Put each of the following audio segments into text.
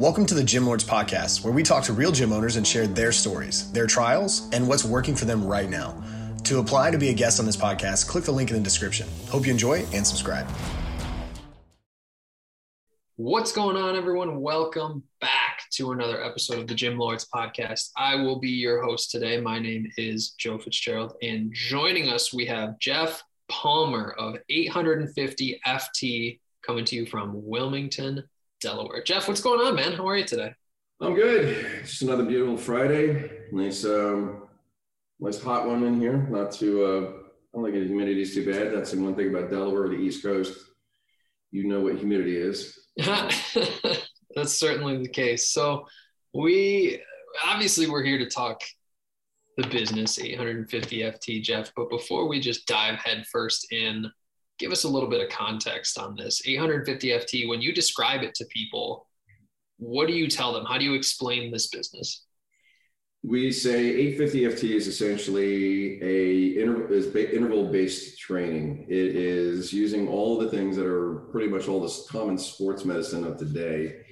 Welcome to the Gym Lords Podcast, where we talk to real gym owners and share their stories, their trials, and what's working for them right now. To apply to be a guest on this podcast, click the link in the description. Hope you enjoy and subscribe. What's going on, everyone? Welcome back to another episode of the Gym Lords Podcast. I will be your host today. My name is Joe Fitzgerald, and joining us, we have Jeff Palmer of 850 FT coming to you from Wilmington, Delaware. Jeff, what's going on, man? How are you today? I'm good. Just another beautiful Friday. Nice, um, nice hot one in here. Not too. Uh, I don't think the humidity is too bad. That's the one thing about Delaware, or the East Coast. You know what humidity is. That's certainly the case. So we obviously we're here to talk the business 850 FT, Jeff. But before we just dive headfirst in give us a little bit of context on this. 850 ft when you describe it to people what do you tell them? How do you explain this business? We say 850 ft is essentially a interval based training. It is using all the things that are pretty much all the common sports medicine of today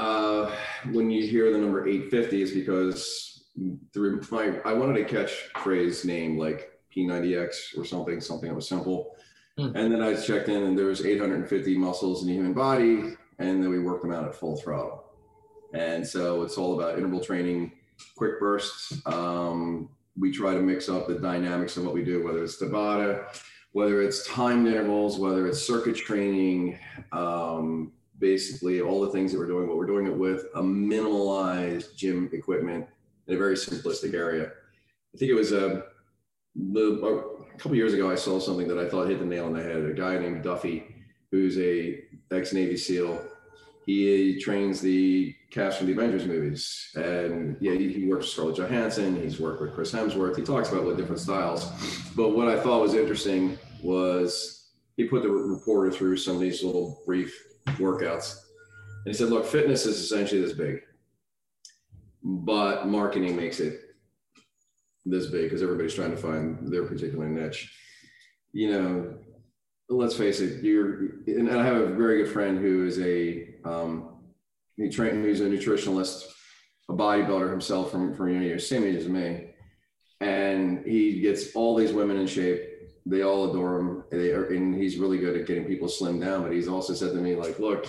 uh, when you hear the number 850 is because through my i wanted a catchphrase name like p90x or something something that was simple Hmm. And then I checked in and there was 850 muscles in the human body. And then we worked them out at full throttle. And so it's all about interval training, quick bursts. Um, we try to mix up the dynamics of what we do, whether it's Tabata, whether it's timed intervals, whether it's circuit training, um, basically all the things that we're doing, but we're doing it with a minimalized gym equipment in a very simplistic area. I think it was a, the, couple years ago, I saw something that I thought hit the nail on the head. A guy named Duffy, who's a ex Navy SEAL, he trains the cast from the Avengers movies, and yeah, he, he works with Scarlett Johansson. He's worked with Chris Hemsworth. He talks about what different styles. But what I thought was interesting was he put the reporter through some of these little brief workouts, and he said, "Look, fitness is essentially this big, but marketing makes it this big because everybody's trying to find their particular niche. You know, let's face it, you're, and I have a very good friend who is a, um, he's a nutritionalist, a bodybuilder himself from, from you know, same age as me. And he gets all these women in shape. They all adore him. They are, and he's really good at getting people slim down. But he's also said to me, like, look,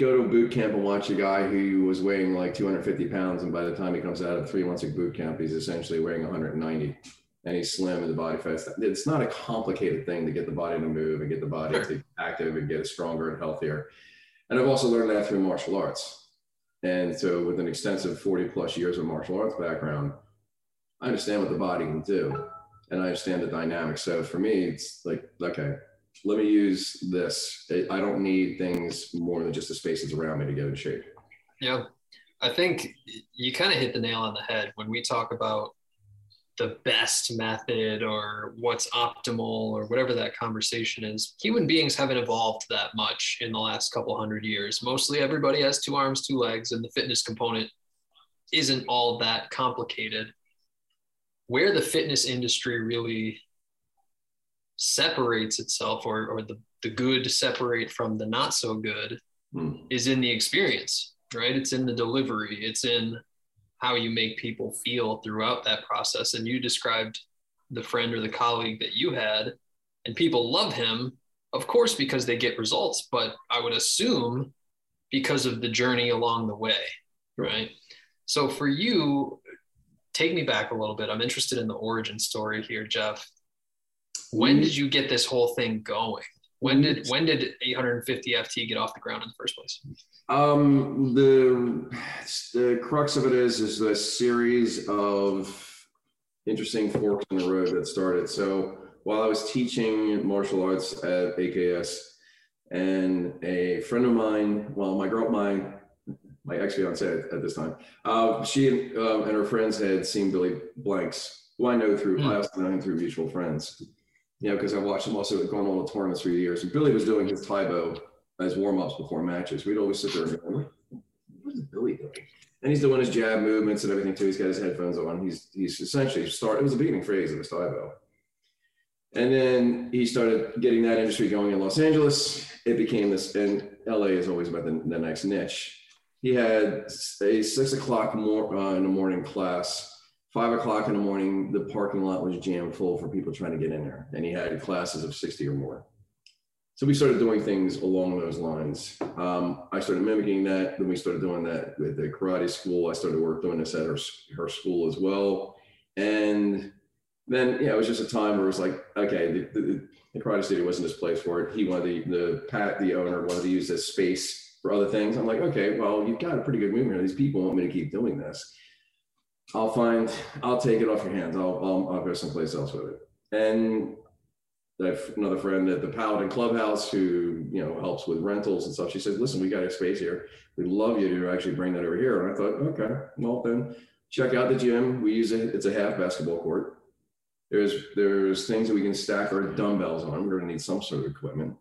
go to a boot camp and watch a guy who was weighing like 250 pounds, and by the time he comes out of three months of boot camp, he's essentially weighing 190, and he's slim and the body fat. It's not a complicated thing to get the body to move and get the body to to active and get it stronger and healthier. And I've also learned that through martial arts. And so, with an extensive 40 plus years of martial arts background, I understand what the body can do, and I understand the dynamics. So for me, it's like okay let me use this. I don't need things more than just the spaces around me to get in shape. Yeah. I think you kind of hit the nail on the head when we talk about the best method or what's optimal or whatever that conversation is. Human beings haven't evolved that much in the last couple hundred years. Mostly everybody has two arms, two legs, and the fitness component isn't all that complicated. Where the fitness industry really separates itself or, or the, the good separate from the not so good hmm. is in the experience, right? It's in the delivery, it's in how you make people feel throughout that process. And you described the friend or the colleague that you had, and people love him, of course, because they get results, but I would assume because of the journey along the way, right? So for you, take me back a little bit. I'm interested in the origin story here, Jeff when did you get this whole thing going? When did when did 850 FT get off the ground in the first place? Um, the the crux of it is is a series of interesting forks in the road that started. So while I was teaching martial arts at AKS, and a friend of mine, well, my girl, my my ex fiance at, at, this time, uh, she uh, and her friends had seen Billy Blanks, who I know through mm. I also know him through mutual friends you know, because I watched him also going on the tournaments for years. And Billy was doing his Tae Bo as warm ups before matches. We'd always sit there and go, what is Billy doing? And he's doing his jab movements and everything too. He's got his headphones on. He's he's essentially start. It was the beginning phase of his Tae Bo. And then he started getting that industry going in Los Angeles. It became this, and LA is always about the, the next niche. He had a six o'clock more, uh, in the morning class. Five o'clock in the morning, the parking lot was jammed full for people trying to get in there, and he had classes of 60 or more. So we started doing things along those lines. Um, I started mimicking that. Then we started doing that with the karate school. I started work doing this at her, her school as well. And then, yeah, it was just a time where it was like, okay, the, the, the karate studio wasn't his place for it. He wanted the, the Pat, the owner, wanted to use this space for other things. I'm like, okay, well, you've got a pretty good movement. These people want me to keep doing this. I'll find, I'll take it off your hands. I'll, I'll, I'll go someplace else with it. And I have another friend at the Paladin Clubhouse who, you know, helps with rentals and stuff. She says, listen, we got a space here. We'd love you to actually bring that over here. And I thought, okay, well then check out the gym. We use it. It's a half basketball court. There's, there's things that we can stack our dumbbells on. We're gonna need some sort of equipment.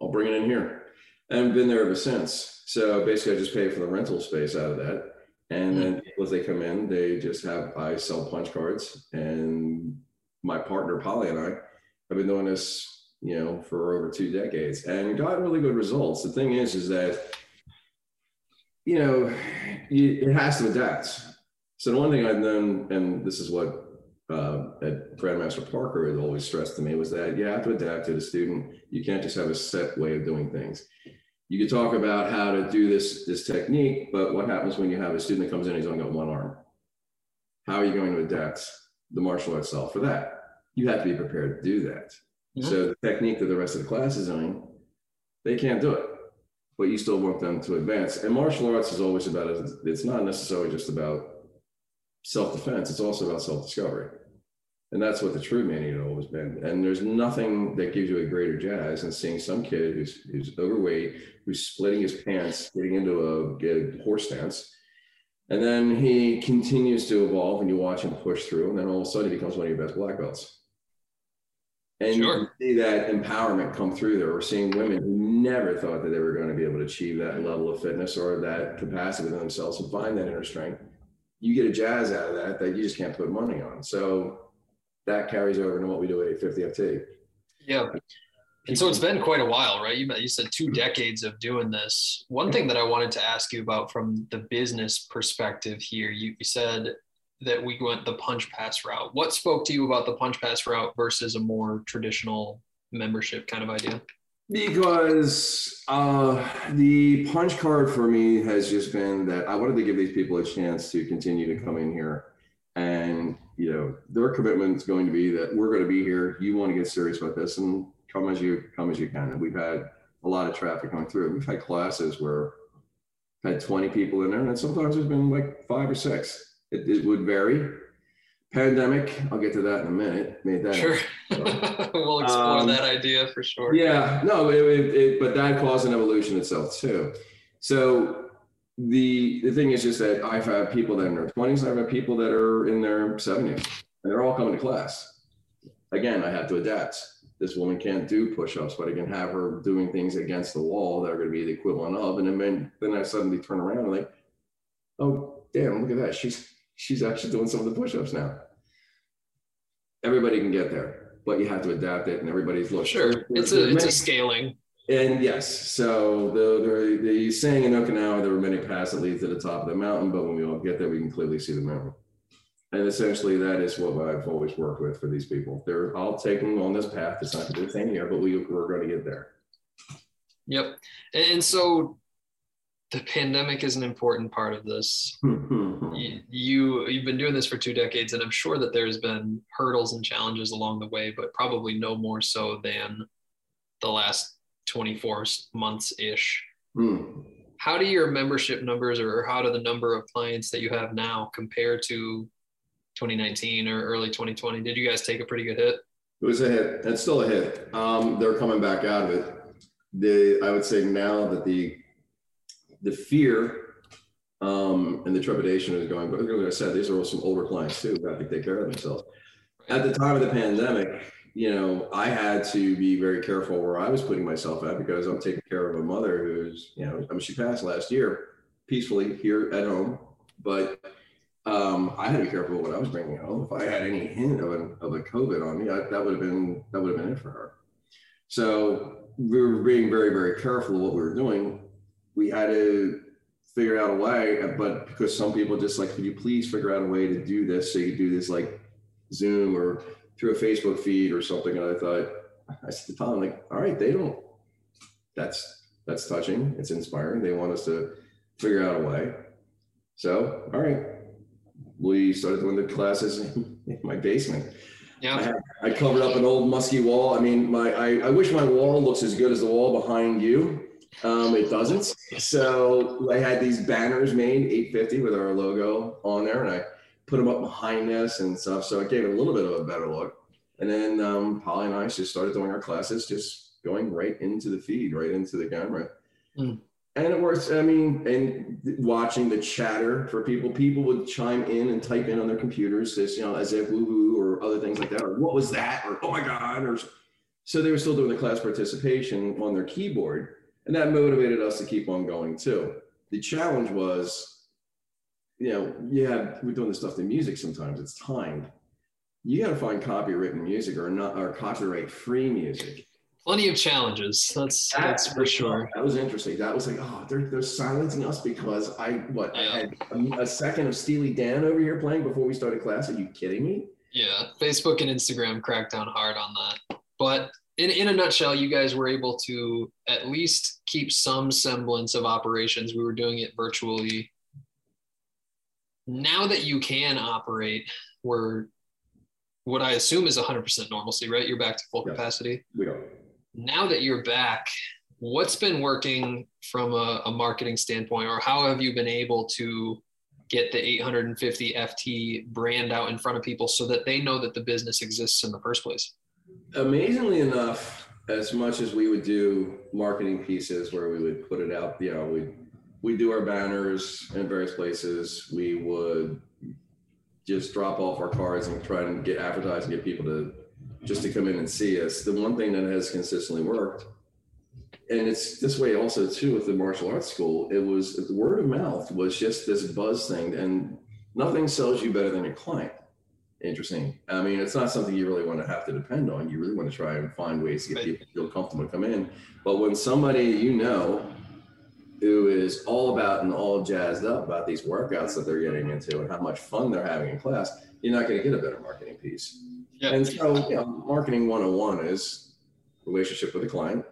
I'll bring it in here. And I've been there ever since. So basically I just pay for the rental space out of that. And then as they come in, they just have, I sell punch cards and my partner Polly and I I've been doing this, you know, for over two decades and got really good results. The thing is, is that, you know, you, it has to adapt. So the one thing I've done, and this is what uh, at Grandmaster Parker had always stressed to me was that you have to adapt to the student. You can't just have a set way of doing things. You could talk about how to do this this technique, but what happens when you have a student that comes in, and he's only got one arm? How are you going to adapt the martial arts style for that? you have to be prepared to do that. Mm-hmm. So the technique that the rest of the class is doing, they can't do it, but you still want them to advance. And martial arts is always about it's not necessarily just about self-defense; it's also about self-discovery, and that's what the true mania had always been. And there's nothing that gives you a greater jazz than seeing some kid who's who's overweight, who's splitting his pants, getting into a, a horse stance. And then he continues to evolve, and you watch him push through, and then all of a sudden he becomes one of your best black belts and sure. you see that empowerment come through there. We're seeing women who never thought that they were going to be able to achieve that level of fitness or that capacity within themselves and find that inner strength. You get a jazz out of that that you just can't put money on. So that carries over into what we do at 850 FT. Yeah. And so it's been quite a while, right? You, you said two decades of doing this. One thing that I wanted to ask you about from the business perspective here, you, you said that we went the punch pass route. What spoke to you about the punch pass route versus a more traditional membership kind of idea? Because uh, the punch card for me has just been that I wanted to give these people a chance to continue to come in here. And, you know, their commitment is going to be that we're going to be here. You want to get serious about this and come as you come as you can. And we've had a lot of traffic going through. We've had classes where had 20 people in there, and sometimes there's been like five or six it, it would vary. Pandemic, I'll get to that in a minute. Made that sure. we'll explore um, that idea for sure. Yeah, no, it, it, but that caused an evolution itself too. So the the thing is just that I've had people that are in their 20s, I've had people that are in their 70s, and they're all coming to class. Again, I have to adapt. This woman can't do push-ups, but I can have her doing things against the wall that are going to be the equivalent of. And then, then I suddenly turn around and like, oh damn, look at that. She's she's actually doing some of the push-ups now. Everybody can get there, but you have to adapt it, and everybody's looking. Sure, it's a it's a scaling. And yes, so the, the the saying in Okinawa, there were many paths that lead to the top of the mountain, but when we all get there, we can clearly see the mountain. And essentially, that is what I've always worked with for these people. They're all taking on this path. It's not going to be the same here, but we, we're going to get there. Yep. And so the pandemic is an important part of this. you, you you've been doing this for two decades, and I'm sure that there's been hurdles and challenges along the way, but probably no more so than the last 24 months ish. Mm. How do your membership numbers, or how do the number of clients that you have now compare to 2019 or early 2020? Did you guys take a pretty good hit? It was a hit. It's still a hit. Um, they're coming back out of it. The I would say now that the the fear um, and the trepidation is going, but like I said, these are all some older clients too have to take care of themselves. At the time of the pandemic, you know, I had to be very careful where I was putting myself at because I'm taking care of a mother who's, you know, I mean, she passed last year peacefully here at home, but um, I had to be careful what I was bringing home. If I had any hint of, an, of a COVID on me, I, that would have been that would have been it for her. So we were being very, very careful what we were doing. We had to figure out a way, but because some people just like, could you please figure out a way to do this so you could do this like Zoom or through a Facebook feed or something. And I thought, I said to Tom, like, all right, they don't, that's, that's touching. It's inspiring. They want us to figure out a way. So, all right, we started doing the classes in my basement. Yeah. I, had, I covered up an old musky wall. I mean, my I, I wish my wall looks as good as the wall behind you. Um, it doesn't. So I had these banners made 850 with our logo on there, and I put them up behind us and stuff. So it gave it a little bit of a better look. And then um, Polly and I just started doing our classes, just going right into the feed, right into the camera. Mm. And it works. I mean, and watching the chatter for people, people would chime in and type in on their computers, this, you know, as if woo woo or other things like that, or what was that, or oh my God, or so they were still doing the class participation on their keyboard. And that motivated us to keep on going too. The challenge was, you know, yeah, we're doing this stuff to music sometimes, it's timed. You got to find copywritten music or not, or copyright free music plenty of challenges. That's that, that's for sure. That was interesting. That was like, oh, they're they're silencing us because I what yeah. I had a, a, second of Steely Dan over here playing before we started class. Are you kidding me? Yeah, Facebook and Instagram cracked down hard on that. But in in a nutshell, you guys were able to at least keep some semblance of operations. We were doing it virtually. Now that you can operate, we're what I assume is 100% normalcy, right? You're back to full yes, capacity. We are now that you're back, what's been working from a, a, marketing standpoint, or how have you been able to get the 850 FT brand out in front of people so that they know that the business exists in the first place? Amazingly enough, as much as we would do marketing pieces where we would put it out, you know, we we do our banners in various places. We would just drop off our cards and try and get advertised and get people to just to come in and see us. The one thing that has consistently worked, and it's this way also too with the martial arts school, it was the word of mouth was just this buzz thing, and nothing sells you better than your client. Interesting. I mean, it's not something you really want to have to depend on. You really want to try and find ways to get people to feel comfortable to come in. But when somebody you know who is all about and all jazzed up about these workouts that they're getting into and how much fun they're having in class, you're not going to get a better marketing piece. Yep. And so, you know, marketing 101 is relationship with the client.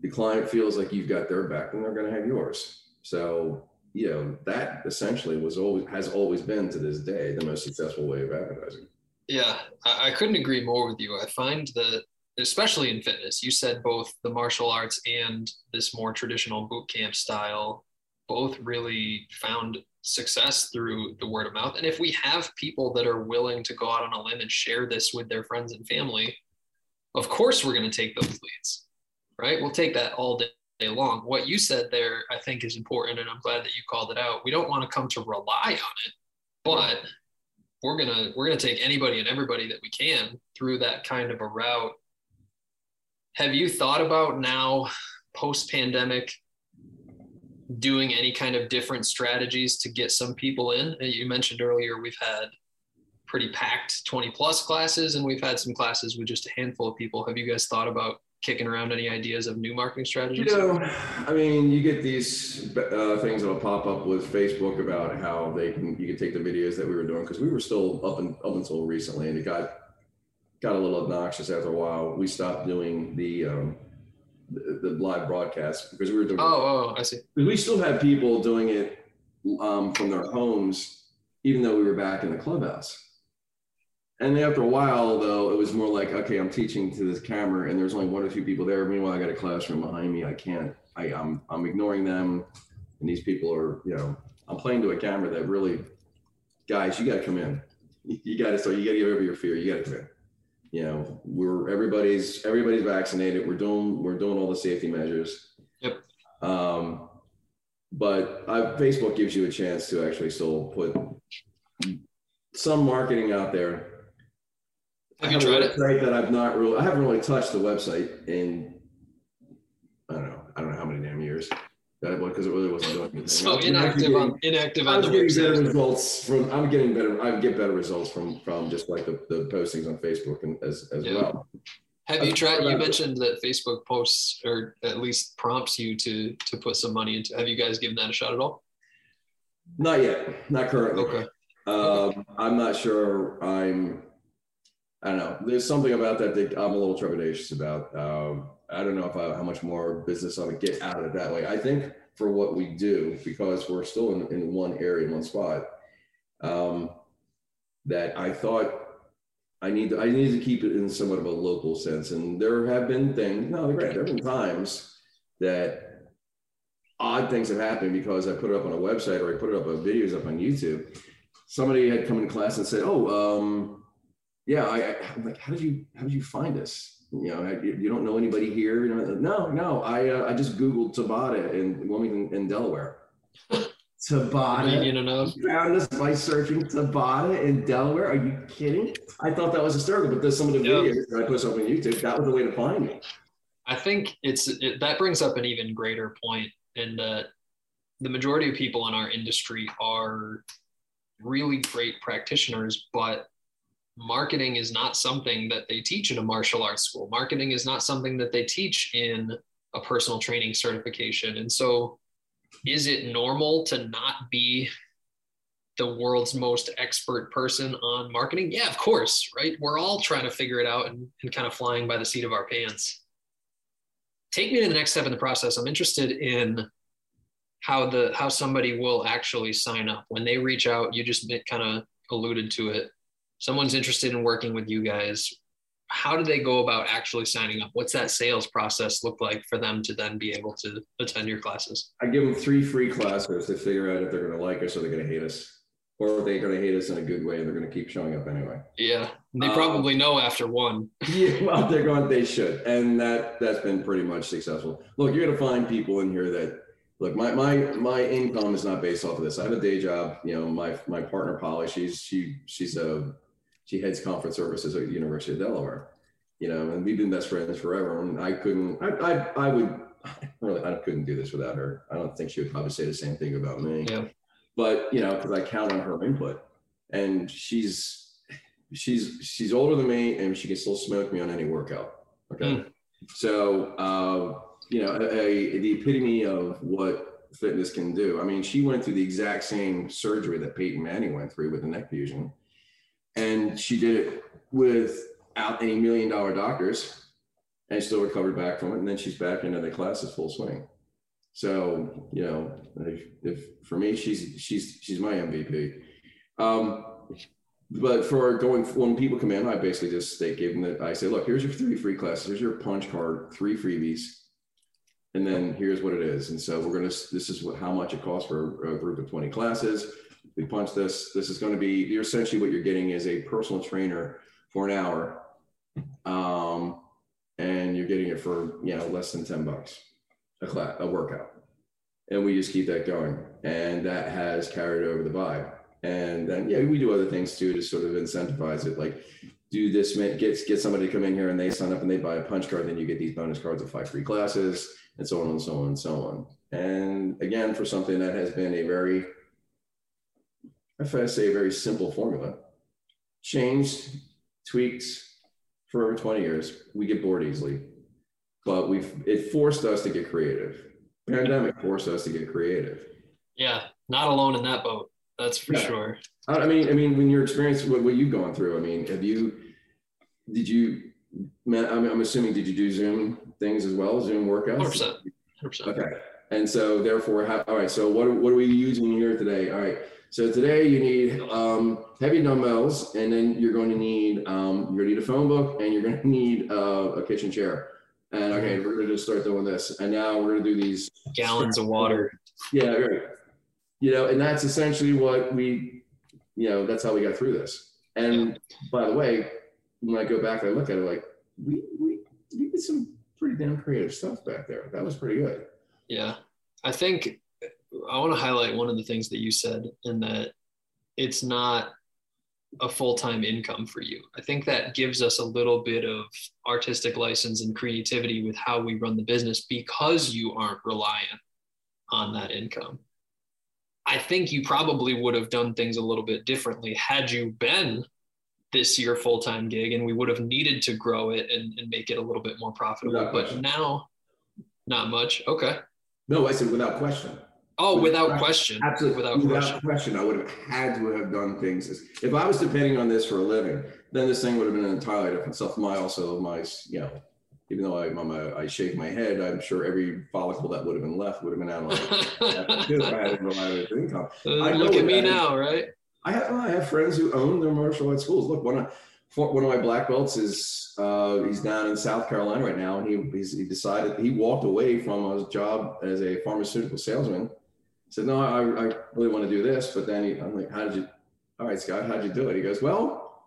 The client feels like you've got their back and they're going to have yours. So, you know, that essentially was always, has always been to this day, the most successful way of advertising. Yeah, I, I couldn't agree more with you. I find that, especially in fitness, you said both the martial arts and this more traditional boot camp style both really found success through the word of mouth. And if we have people that are willing to go out on a limb and share this with their friends and family, of course we're going to take those leads, right? We'll take that all day long. What you said there, I think, is important, and I'm glad that you called it out. We don't want to come to rely on it, but we're gonna we're gonna take anybody and everybody that we can through that kind of a route. Have you thought about now, post pandemic? doing any kind of different strategies to get some people in. You mentioned earlier we've had pretty packed 20 plus classes and we've had some classes with just a handful of people. Have you guys thought about kicking around any ideas of new marketing strategies? You know, I mean, you get these uh, things that'll pop up with Facebook about how they can you can take the videos that we were doing because we were still up and up until recently, and it got got a little obnoxious after a while. We stopped doing the um, the, the live broadcast because we were doing. Oh, oh, I see. We still had people doing it um, from their homes, even though we were back in the clubhouse. And after a while, though, it was more like, okay, I'm teaching to this camera, and there's only one or two people there. Meanwhile, I got a classroom behind me. I can't. I, I'm I'm ignoring them, and these people are, you know, I'm playing to a camera that really, guys, you got to come in. You got to start. You got to get over your fear. You got to come in you know we're everybody's everybody's vaccinated. We're doing we're doing all the safety measures. Yep. Um but I, facebook gives you a chance to actually still put some marketing out there. Have you tried it? that i've not really i haven't really touched the website in i don't know i don't know how many damn years that because it really wasn't doing anything. So inactive getting, on inactive on the getting website. better results from. I'm getting better. I get better results from from just like the, the postings on Facebook and as as yeah. well. Have you tried? You mentioned that Facebook posts or at least prompts you to to put some money into. Have you guys given that a shot at all? Not yet. Not currently. Okay. Um, I'm not sure. I'm. I don't know. There's something about that that I'm a little trepidatious about. Um, I don't know if I, how much more business I would get out of it that way. I think for what we do, because we're still in, in one area, in one spot, um, that I thought I need to, I need to keep it in somewhat of a local sense. And there have been things, no, there have been times that odd things have happened because I put it up on a website or I put it up on videos up on YouTube. Somebody had come in class and said, "Oh, um, yeah, I, am like, how did you how did you find us? You know, you, you don't know anybody here? You know, no, no, I uh, I just googled Tabata in Wilmington in Delaware." Tabata. You know, found us by searching Tabata in Delaware. Are you kidding? I thought that was hysterical, but there's some of the yep. videos that I put up on YouTube. That was the way to find me. I think it's it, that brings up an even greater point in that the majority of people in our industry are really great practitioners, but marketing is not something that they teach in a martial arts school. Marketing is not something that they teach in a personal training certification, and so is it normal to not be the world's most expert person on marketing? Yeah, of course, right? We're all trying to figure it out and, and kind of flying by the seat of our pants. Take me to the next step in the process. I'm interested in how the how somebody will actually sign up when they reach out. You just kind of alluded to it. Someone's interested in working with you guys how do they go about actually signing up? What's that sales process look like for them to then be able to attend your classes? I give them three free classes to figure out if they're going to like us or they're going to hate us, or if they're going to hate us in a good way and they're going to keep showing up anyway. Yeah, they probably um, know after one. yeah, well, they're going. They should, and that that's been pretty much successful. Look, you're going to find people in here that look. My my my income is not based off of this. I have a day job. You know, my my partner Polly, she's she she's a she heads conference services at University of Delaware. You know, and we've been best friends forever. And I couldn't, I, I, I would really, I couldn't do this without her. I don't think she would probably say the same thing about me. Yeah. But you know, because I count on her input, and she's she's she's older than me, and she can still smoke me on any workout. Okay. Mm. So uh, you know, a, a, the epitome of what fitness can do. I mean, she went through the exact same surgery that Peyton Manning went through with the neck fusion and she did it without any million dollar doctors and still recovered back from it. And then she's back into the classes full swing. So, you know, if, if for me, she's, she's, she's my MVP. Um, but for going, when people come in, I basically just they give them that. I say, look, here's your three free classes. Here's your punch card, three freebies. And then here's what it is. And so we're going to, this is what, how much it costs for a group of 20 classes we punch this. This is going to be, you're essentially what you're getting is a personal trainer for an hour. Um, and you're getting it for, you know, less than 10 bucks a class, a workout. And we just keep that going. And that has carried over the vibe. And then, yeah, we do other things too to sort of incentivize it. Like, do this, get, get somebody to come in here and they sign up and they buy a punch card, then you get these bonus cards of five free classes and so on and so on and so on. And again, for something that has been a very if I say a very simple formula, changed, tweaked for over 20 years, we get bored easily. But we've it forced us to get creative. Pandemic forced us to get creative. Yeah, not alone in that boat. That's for yeah. sure. I mean, I mean, when you're experiencing what, what you've gone through, I mean, have you, did you, I'm, I'm assuming, did you do Zoom things as well, Zoom workouts? 100%. 100%. Okay. And so therefore, how, all right, so what, what are we using here today? All right so today you need um, heavy dumbbells, and then you're going to need um, you're going to need a phone book, and you're going to need uh, a kitchen chair. And okay, we're going to just start doing this, and now we're going to do these gallons of water. Yeah, right. You know, and that's essentially what we, you know, that's how we got through this. And yeah. by the way, when I go back, I look at it like we we we did some pretty damn creative stuff back there. That was pretty good. Yeah, I think I want to highlight one of the things that you said in that it's not a full-time income for you. I think that gives us a little bit of artistic license and creativity with how we run the business because you aren't reliant on that income. I think you probably would have done things a little bit differently had you been this year full-time gig and we would have needed to grow it and, and make it a little bit more profitable Without but question. now not much okay No, I said without question. Oh without Without- question Absolutely. without, Without, question question. I would have had to have done things. If I was depending on this for a living, then this thing would have been an entirely different stuff. My also my you know, even though I shake my head, I'm sure every follicle that would have been left would have been out on if I look at me that is. now right I have I have friends who own their martial arts schools. Look, one of one of my black belts is uh, he's down in South Carolina right now, and he he's, he decided he walked away from his job as a pharmaceutical salesman. Said, "No, I, I really want to do this," but then he, I'm like, "How did you? All right, Scott, how'd you do it?" He goes, "Well,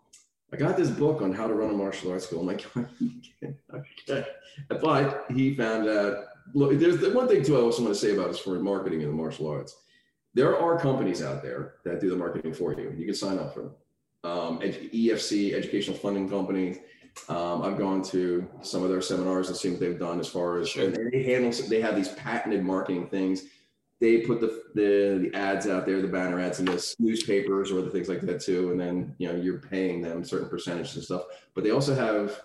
I got this book on how to run a martial arts school." I'm like, "Okay," but he found out. Look, there's the one thing too. I also want to say about as for marketing in the martial arts there are companies out there that do the marketing for you. You can sign up for them. Um, EFC, Educational Funding Company. Um, I've gone to some of their seminars and seen what they've done as far as Sure. they handle. They have these patented marketing things. They put the, the the ads out there, the banner ads in this newspapers or the things like that too. And then you know you're paying them certain percentages and stuff. But they also have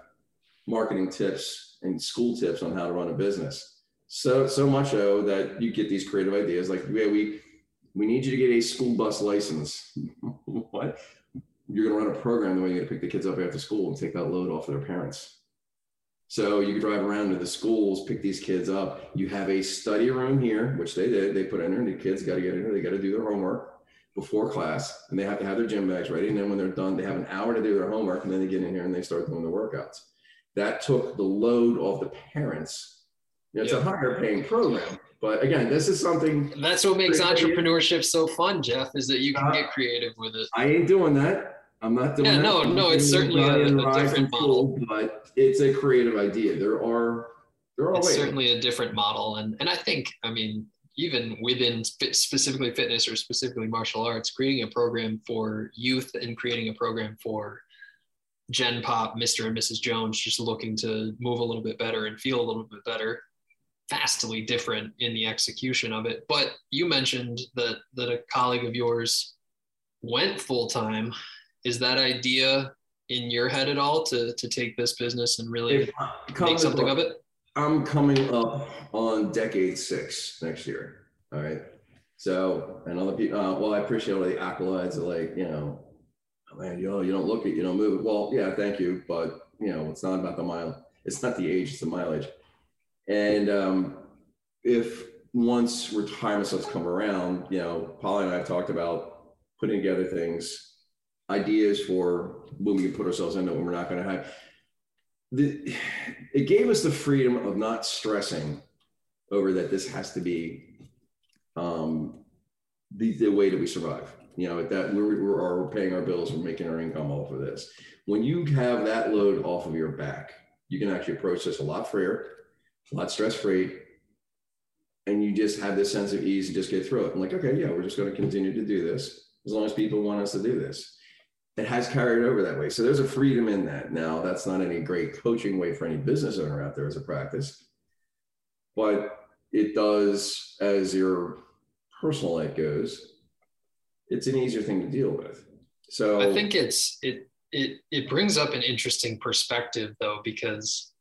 marketing tips and school tips on how to run a business. So so much so that you get these creative ideas like yeah, we we need you to get a school bus license. what? You're to run a program the way you're to pick the kids up after school and take that load off of their parents. So you can drive around to the schools, pick these kids up. You have a study room here, which they did. They put in there, and the kids got to get in there. They got to do their homework before class, and they have to have their gym bags ready. And then when they're done, they have an hour to do their homework, and then they get in here and they start doing the workouts. That took the load off the parents. You know, it's Yeah. a higher paying program, but again, this is something that's what makes Great idea. entrepreneurship so fun jeff is that you can Uh, get creative with it I ain't doing that. I'm not doing Yeah, that. no, I'm no, it's certainly a- a different school, But it's a creative idea. There are there are certainly a different model and and i think i mean even within specifically fitness or specifically martial arts creating a program for youth and creating a program for gen pop mr and mrs jones just looking to move a little bit better and feel a little bit better vastly different in the execution of it but you mentioned that that a colleague of yours went full time is that idea in your head at all to to take this business and really make something look, of it I'm coming up on decade six next year. All right. So, and other people, uh, well, I appreciate all the accolades of like, you know, oh, man, you know, you don't look it, you don't move it. Well, yeah, thank you. But, you know, it's not about the mile. It's not the age, it's the mileage. And um, if once retirement starts come around, you know, Polly and I have talked about putting together things, ideas for when we can put ourselves into when we're not going to have. The, it gave us the freedom of not stressing over that this has to be um, the, the way that we survive. You know, that we're, we're, we're paying our bills, we're making our income off of this. When you have that load off of your back, you can actually approach this a lot freer, a lot stress free, and you just have this sense of ease. You just get through it. I'm like, okay, yeah, we're just going to continue to do this as long as people want us to do this. It has carried over that way. So there's a freedom in that. Now, that's not any great coaching way for any business owner out there as a practice, but it does as your personal life goes. It's an easier thing to deal with. So I think it's it it it brings up an interesting perspective though because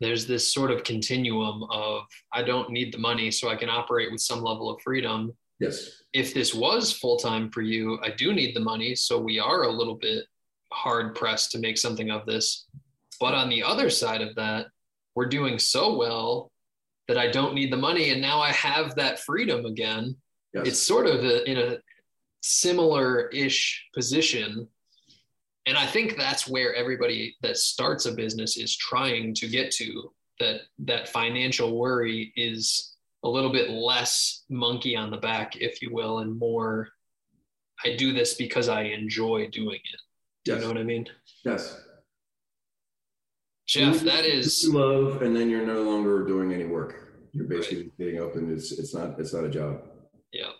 there's this sort of continuum of I don't need the money so I can operate with some level of freedom. Yes, If this was full time for you, I do need the money, so we are a little bit hard pressed to make something of this. But on the other side of that, we're doing so well that I don't need the money and now I have that freedom again yes. it's sort of a, in a similar ish position and i think that's where everybody that starts a business is trying to get to that that financial worry is a little bit less monkey on the back if you will and more i do this because i enjoy doing it do yes. you know what i mean yes. jeff that is love, and then you're no longer doing any work. You're basically getting up, and it's it's not it's not a job. yeah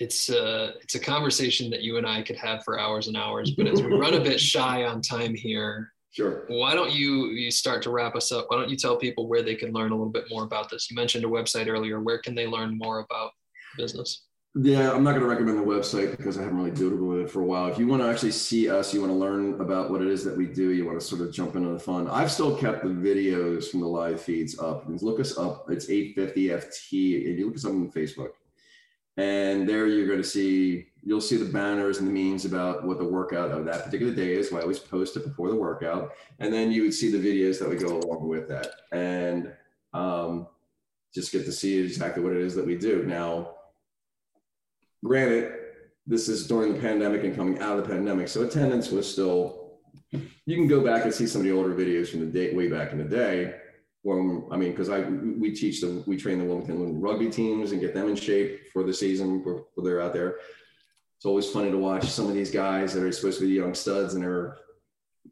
it's uh it's a conversation that you and i could have for hours and hours but as we run a bit shy on time here Sure. why don't you you start to wrap us up why don't you tell people where they can learn a little bit more about this you mentioned a website earlier where can they learn more about business Yeah, I'm not going to recommend the website because I haven't really doodled with it for a while. If you want to actually see us, you want to learn about what it is that we do, you want to sort of jump into the fun. I've still kept the videos from the live feeds up. Look us up. It's 850FT, and you look us up on Facebook. And there you're going to see, you'll see the banners and the memes about what the workout of that particular day is. I always post it before the workout. And then you would see the videos that would go along with that. And um, just get to see exactly what it is that we do. Now, granted, this is during the pandemic and coming out of the pandemic. So attendance was still, you can go back and see some of the older videos from the day, way back in the day when I mean, because I we teach them, we train the Wilmington rugby teams and get them in shape for the season where, they're out there. It's always funny to watch some of these guys that are supposed to be young studs, and they're.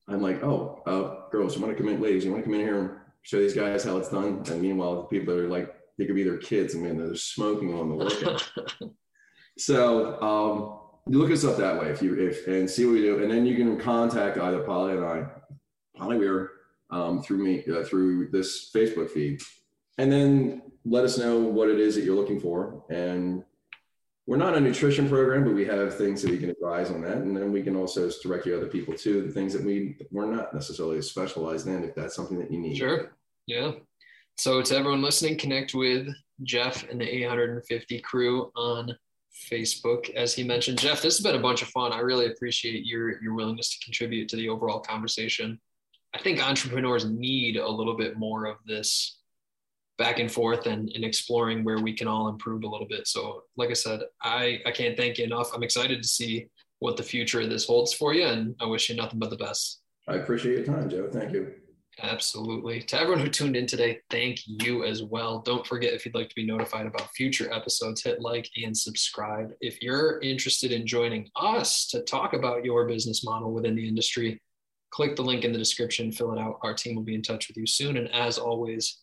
I'm like, oh, uh, girls, you want to come in, ladies, you want to come in here and show these guys how it's done. And meanwhile, the people that are like, they could be their kids, I mean, they're smoking on the workout. so um, you look us up that way if you if and see what we do, and then you can contact either Polly and I. Polly Weir um, through me uh, through this Facebook feed, and then let us know what it is that you're looking for. And we're not a nutrition program, but we have things that we can advise on that, and then we can also direct you other people to the things that we we're not necessarily specialized in if that's something that you need. Sure. Yeah. So to everyone listening, connect with Jeff and the 850 crew on Facebook. As he mentioned, Jeff, this has been a bunch of fun. I really appreciate your your willingness to contribute to the overall conversation. I think entrepreneurs need a little bit more of this back and forth and, and exploring where we can all improve a little bit. So, like I said, I, I can't thank you enough. I'm excited to see what the future of this holds for you, and I wish you nothing but the best. I appreciate your time, Joe. Thank you. Absolutely. To everyone who tuned in today, thank you as well. Don't forget if you'd like to be notified about future episodes, hit like and subscribe. If you're interested in joining us to talk about your business model within the industry, click the link in the description, fill it out. Our team will be in touch with you soon. And as always,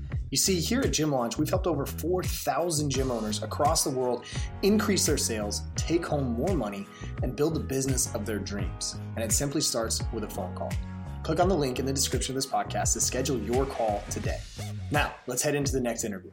You see, here at Gym Launch, we've helped over 4,000 gym owners across the world increase their sales, take home more money, and build the business of their dreams. And it simply starts with a phone call. Click on the link in the description of this podcast to schedule your call today. Now, let's head into the next interview.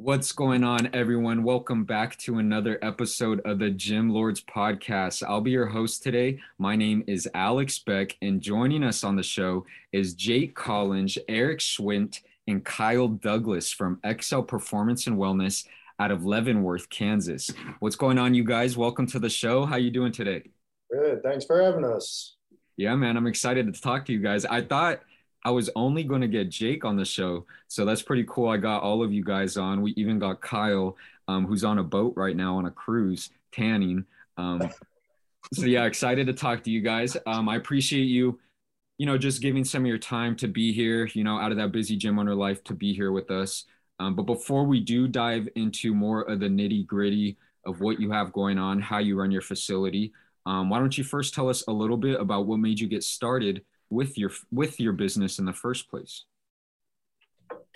What's going on, everyone? Welcome back to another episode of the Gym Lords podcast. I'll be your host today. My name is Alex Beck, and joining us on the show is Jake Collins, Eric Schwint, and Kyle Douglas from Excel Performance and Wellness out of Leavenworth, Kansas. What's going on, you guys? Welcome to the show. How you doing today? Good. Thanks for having us. Yeah, man. I'm excited to talk to you guys. I thought I was only going to get Jake on the show. So that's pretty cool. I got all of you guys on. We even got Kyle, um, who's on a boat right now on a cruise tanning. Um, so yeah, excited to talk to you guys. Um, I appreciate you, you know, just giving some of your time to be here, you know, out of that busy gym owner life to be here with us. Um, but before we do dive into more of the nitty gritty of what you have going on, how you run your facility, um, why don't you first tell us a little bit about what made you get started with your with your business in the first place?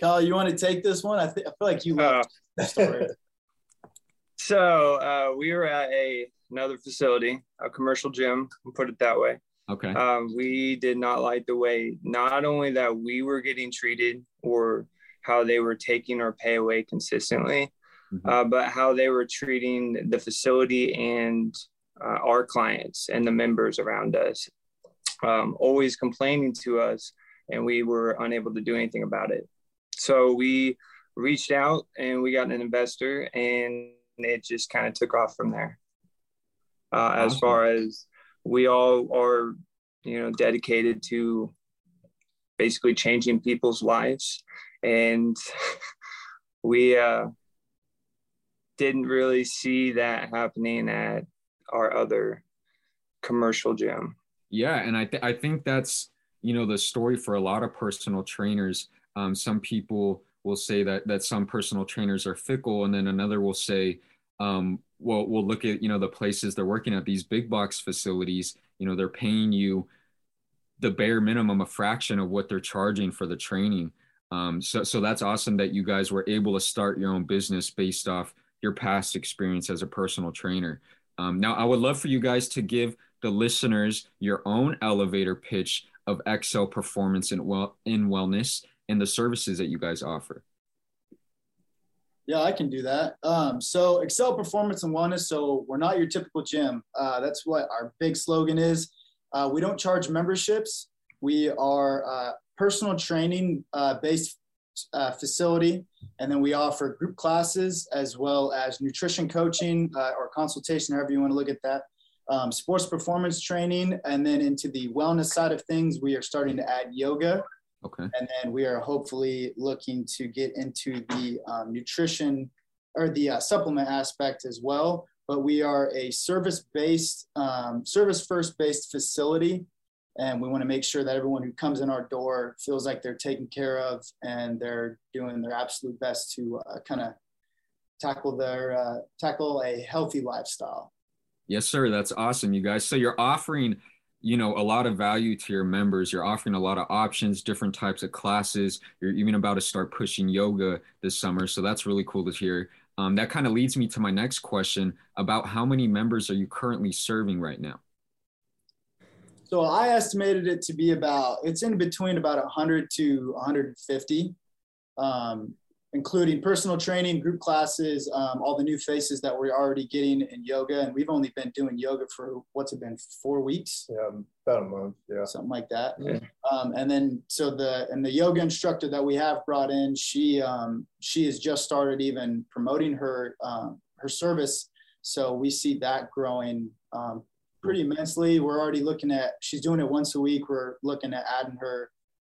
Kyle, you want to take this one? I, th- I feel like you love uh, story. so uh, we were at a another facility, a commercial gym, we'll put it that way. Okay. Um, we did not like the way not only that we were getting treated or how they were taking our pay away consistently, mm-hmm. uh, but how they were treating the facility and uh, our clients and the members around us um, always complaining to us, and we were unable to do anything about it. So we reached out and we got an investor, and it just kind of took off from there. Uh, as far as we all are, you know, dedicated to basically changing people's lives, and we uh, didn't really see that happening at our other commercial gym. Yeah, and I th- I think that's you know the story for a lot of personal trainers. Um, some people will say that that some personal trainers are fickle, and then another will say, um, well, we'll look at you know the places they're working at these big box facilities. You know, they're paying you the bare minimum, a fraction of what they're charging for the training. Um, so, so that's awesome that you guys were able to start your own business based off your past experience as a personal trainer. Um, now, I would love for you guys to give the listeners your own elevator pitch of Excel Performance and well, in Wellness and the services that you guys offer. Yeah, I can do that. Um, so Excel Performance and Wellness. So we're not your typical gym. Uh, that's what our big slogan is. Uh, we don't charge memberships. We are uh, personal training uh, based uh, facility, and then we offer group classes as well as nutrition coaching or consultation, however you want to look at that. Um, sports performance training, and then into the wellness side of things, we are starting to add yoga Okay. and then we are hopefully looking to get into the um, nutrition or the uh, supplement aspect as well. But we are a service based, um, service first based facility. And we want to make sure that everyone who comes in our door feels like they're taken care of and they're doing their absolute best to uh, kind of tackle their uh, tackle a healthy lifestyle. Yes, sir. That's awesome, you guys. So you're offering you know a lot of value to your members you're offering a lot of options different types of classes you're even about to start pushing yoga this summer so that's really cool to hear um, that kind of leads me to my next question about how many members are you currently serving right now so i estimated it to be about it's in between about 100 to 150 um, including personal training, group classes, um, all the new faces that we're already getting in yoga. And we've only been doing yoga for what's it been, four weeks? Yeah, about a month. Yeah. Something like that. Yeah. Um, and then, so the, and the yoga instructor that we have brought in, she, um, she has just started even promoting her, um, her service. So we see that growing, um, pretty immensely. We're already looking at, she's doing it once a week. We're looking at adding her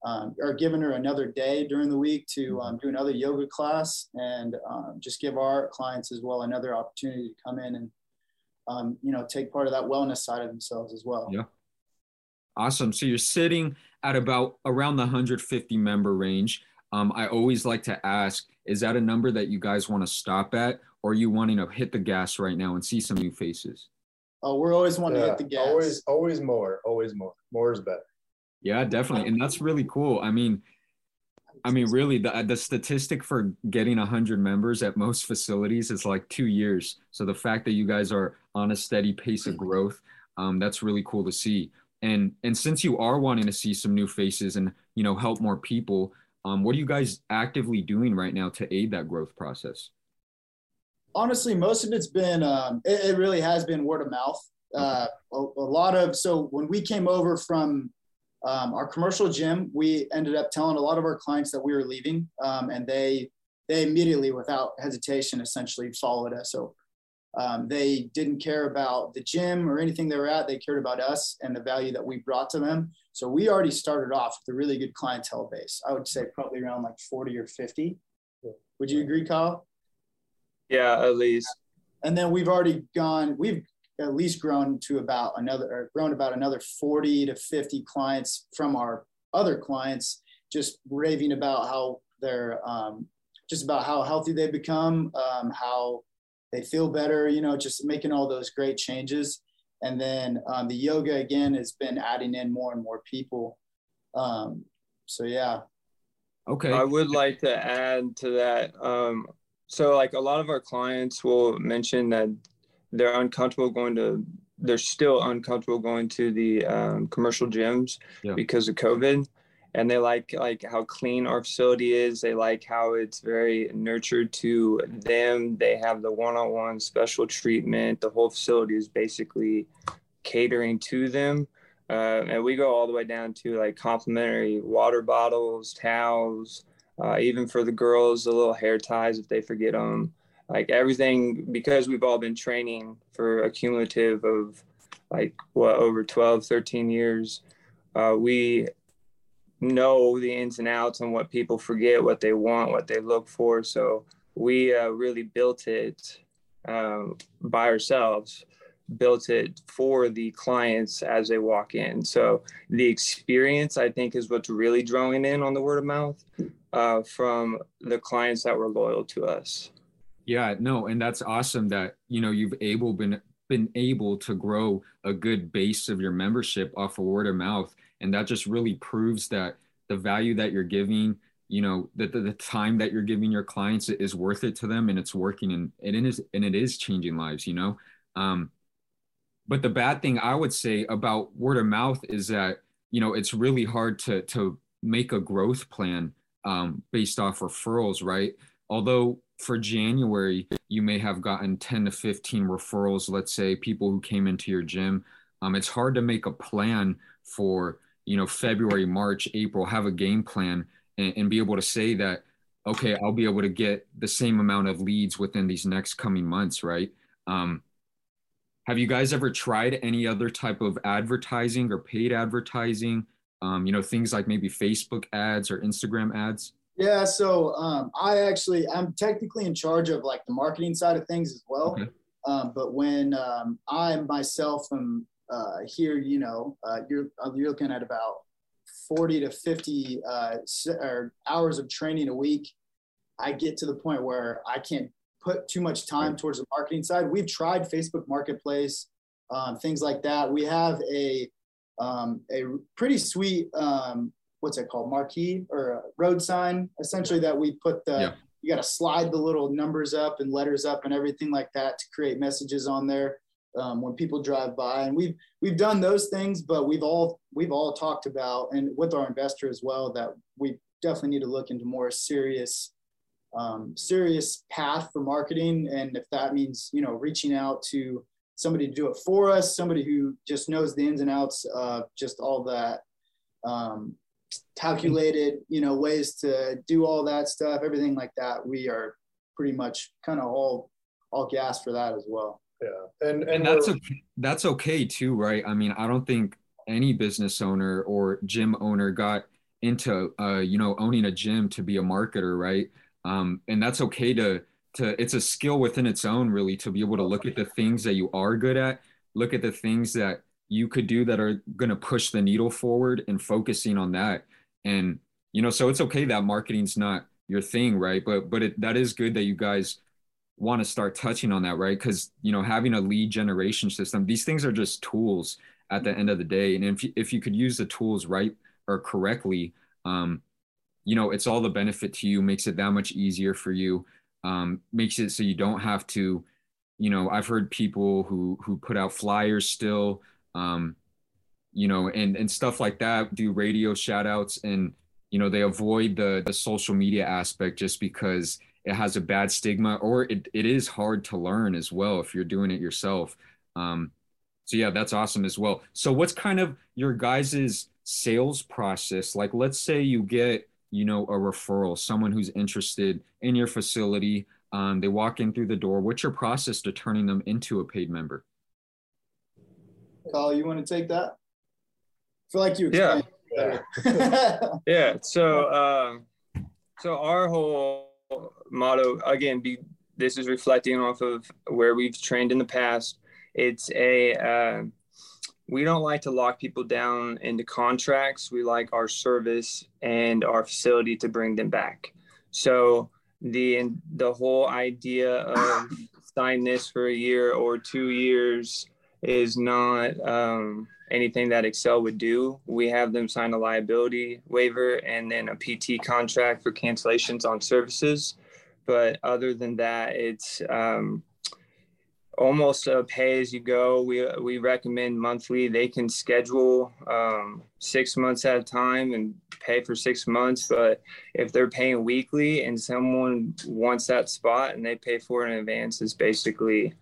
um, or giving her another day during the week to um, do another yoga class and um, just give our clients as well another opportunity to come in and um, you know take part of that wellness side of themselves as well yeah awesome so you're sitting at about around the 150 member range um, i always like to ask is that a number that you guys want to stop at or are you wanting to hit the gas right now and see some new faces oh we're always wanting yeah, to hit the gas Always, always more. Always more. More is better. Yeah, definitely. And that's really cool. I mean, I mean, really, the the statistic for getting hundred members at most facilities is like two years. So the fact that you guys are on a steady pace of growth, um, that's really cool to see. And and since you are wanting to see some new faces and you know help more people, um, what are you guys actively doing right now to aid that growth process? honestly, most of it's been, um, it, it really has been word of mouth. Uh, a, a lot of, so when we came over from um, our commercial gym, we ended up telling a lot of our clients that we were leaving, um, and they they immediately, without hesitation, essentially followed us. So um, they didn't care about the gym or anything they were at. They cared about us and the value that we brought to them. So we already started off with a really good clientele base. I would say probably around like 40 or 50. Would you agree, Kyle? Yeah, at least. And then we've already gone, we've at least grown to about another, or grown about another 40 to 50 clients from our other clients, just raving about how they're, um, just about how healthy they become, um, how they feel better, you know, just making all those great changes. And then um, the yoga again has been adding in more and more people. Um, so yeah, Okay. I would like to add to that. Um, so, like a lot of our clients will mention that they're uncomfortable going to, they're still uncomfortable going to the um, commercial gyms Yeah. because of COVID, and they like like how clean our facility is. They like how it's very nurtured to them. They have the one-on-one special treatment. The whole facility is basically catering to them. Uh, and we go all the way down to like complimentary water bottles, towels, uh, even for the girls, the little hair ties if they forget them. Like everything, because we've all been training for a cumulative of like what over 12, 13 years, uh, we know the ins and outs and what people forget, what they want, what they look for. So we uh, really built it um, by ourselves built it for the clients as they walk in. So the experience, I think, is what's really drawing in on the word of mouth uh, from the clients that were loyal to us. Yeah, no, and that's awesome that you know you've able been been able to grow a good base of your membership off of word of mouth. And that just really proves that the value that you're giving you know that the, the, time that you're giving your clients is worth it to them and it's working and, and it is and it is changing lives you know? Um, but the bad thing i would say about word of mouth is that you know it's really hard to to make a growth plan um, based off referrals right? Although for january you may have gotten 10 to 15 referrals let's say people who came into your gym. Um, it's hard to make a plan for you know february march april have a game plan and, and be able to say that okay i'll be able to get the same amount of leads within these next coming months right? Um, have you guys ever tried any other type of advertising or paid advertising? Um, you know things like maybe facebook ads or instagram ads yeah so um, i actually i'm technically in charge of like the marketing side of things as well okay. um, but when um, i myself am uh, here, you know, uh, you're uh, you're looking at about 40 to 50 uh, hours of training a week. I get to the point where I can't put too much time towards the marketing side. We've tried Facebook Marketplace, um, things like that. We have a um, a pretty sweet um, what's it called marquee or a road sign essentially that we put the yeah. you got to slide the little numbers up and letters up and everything like that to create messages on there um, when people drive by and we've we've done those things but we've all we've all talked about and with our investor as well that we definitely need to look into more serious um, serious path for marketing and if that means you know reaching out to somebody to do it for us somebody who just knows the ins and outs of just all that um, calculated you know ways to do all that stuff everything like that we are pretty much kind of all all gas for that as well. Yeah and and, and that's okay that's okay too right? I mean i don't think any business owner or gym owner got into uh you know owning a gym to be a marketer right? Um and that's okay to to it's a skill within its own really to be able to look at the things that you are good at look at the things that you could do that are going to push the needle forward and focusing on that and you know so it's okay that marketing's not your thing right but but it, that is good that you guys want to start touching on that, right? Because you know, having a lead generation system, these things are just tools at the end of the day. And if you, if you could use the tools right or correctly, um, you know, it's all the benefit to you. Makes it that much easier for you. Um, makes it so you don't have to, you know, I've heard people who who put out flyers still, um, you know, and and stuff like that. Do radio shout outs and you know they avoid the the social media aspect just because it has a bad stigma or it, it is hard to learn as well if you're doing it yourself. Um, so yeah that's awesome as well. So what's kind of your guys's sales process? Like let's say you get you know a referral someone who's interested in your facility um, they walk in through the door. What's your process to turning them into a paid member Kyle, you want to take that? I feel like you yeah. yeah. yeah so um, so our whole motto again be this is reflecting off of where we've trained in the past. It's a uh, we don't like to lock people down into contracts. We like our service and our facility to bring them back. So the the whole idea of sign this for a year or two years is not um, anything that Excel would do. We have them sign a liability waiver and then a PT contract for cancellations on services. But other than that, it's um, almost a pay as you go. We, we recommend monthly. They can schedule um, six months at a time and pay for six months. But if they're paying weekly and someone wants that spot and they pay for it in advance, it's basically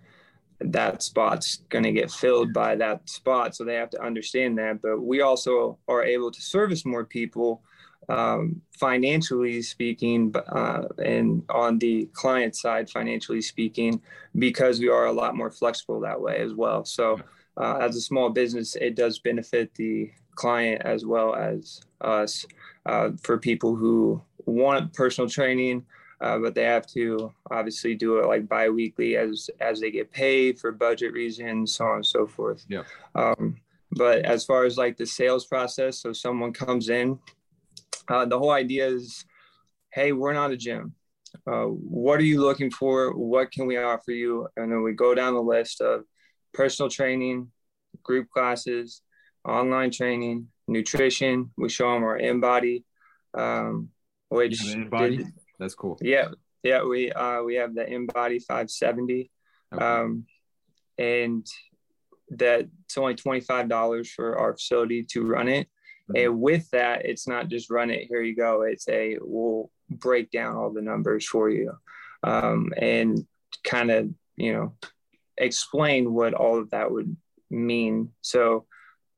that spot's going to get filled by that spot. So they have to understand that. But we also are able to service more people um, financially speaking, uh, and on the client side, financially speaking, because we are a lot more flexible that way as well. So, uh, as a small business, it does benefit the client as well as us. Uh, for people who want personal training, uh, but they have to obviously do it like biweekly as as they get paid for budget reasons, so on and so forth. Yeah. Um, but as far as like the sales process, so someone comes in, uh, the whole idea is, hey, we're not a gym. Uh, what are you looking for? What can we offer you? And then we go down the list of personal training, group classes, online training, nutrition. We show them our InBody, um, which That's cool. Yeah, yeah. We uh, we have the InBody 570, okay. um, and that it's only twenty five dollars for our facility to run it. Mm-hmm. And with that, it's not just run it. Here you go. It's a we'll break down all the numbers for you, um, and kind of you know explain what all of that would mean. So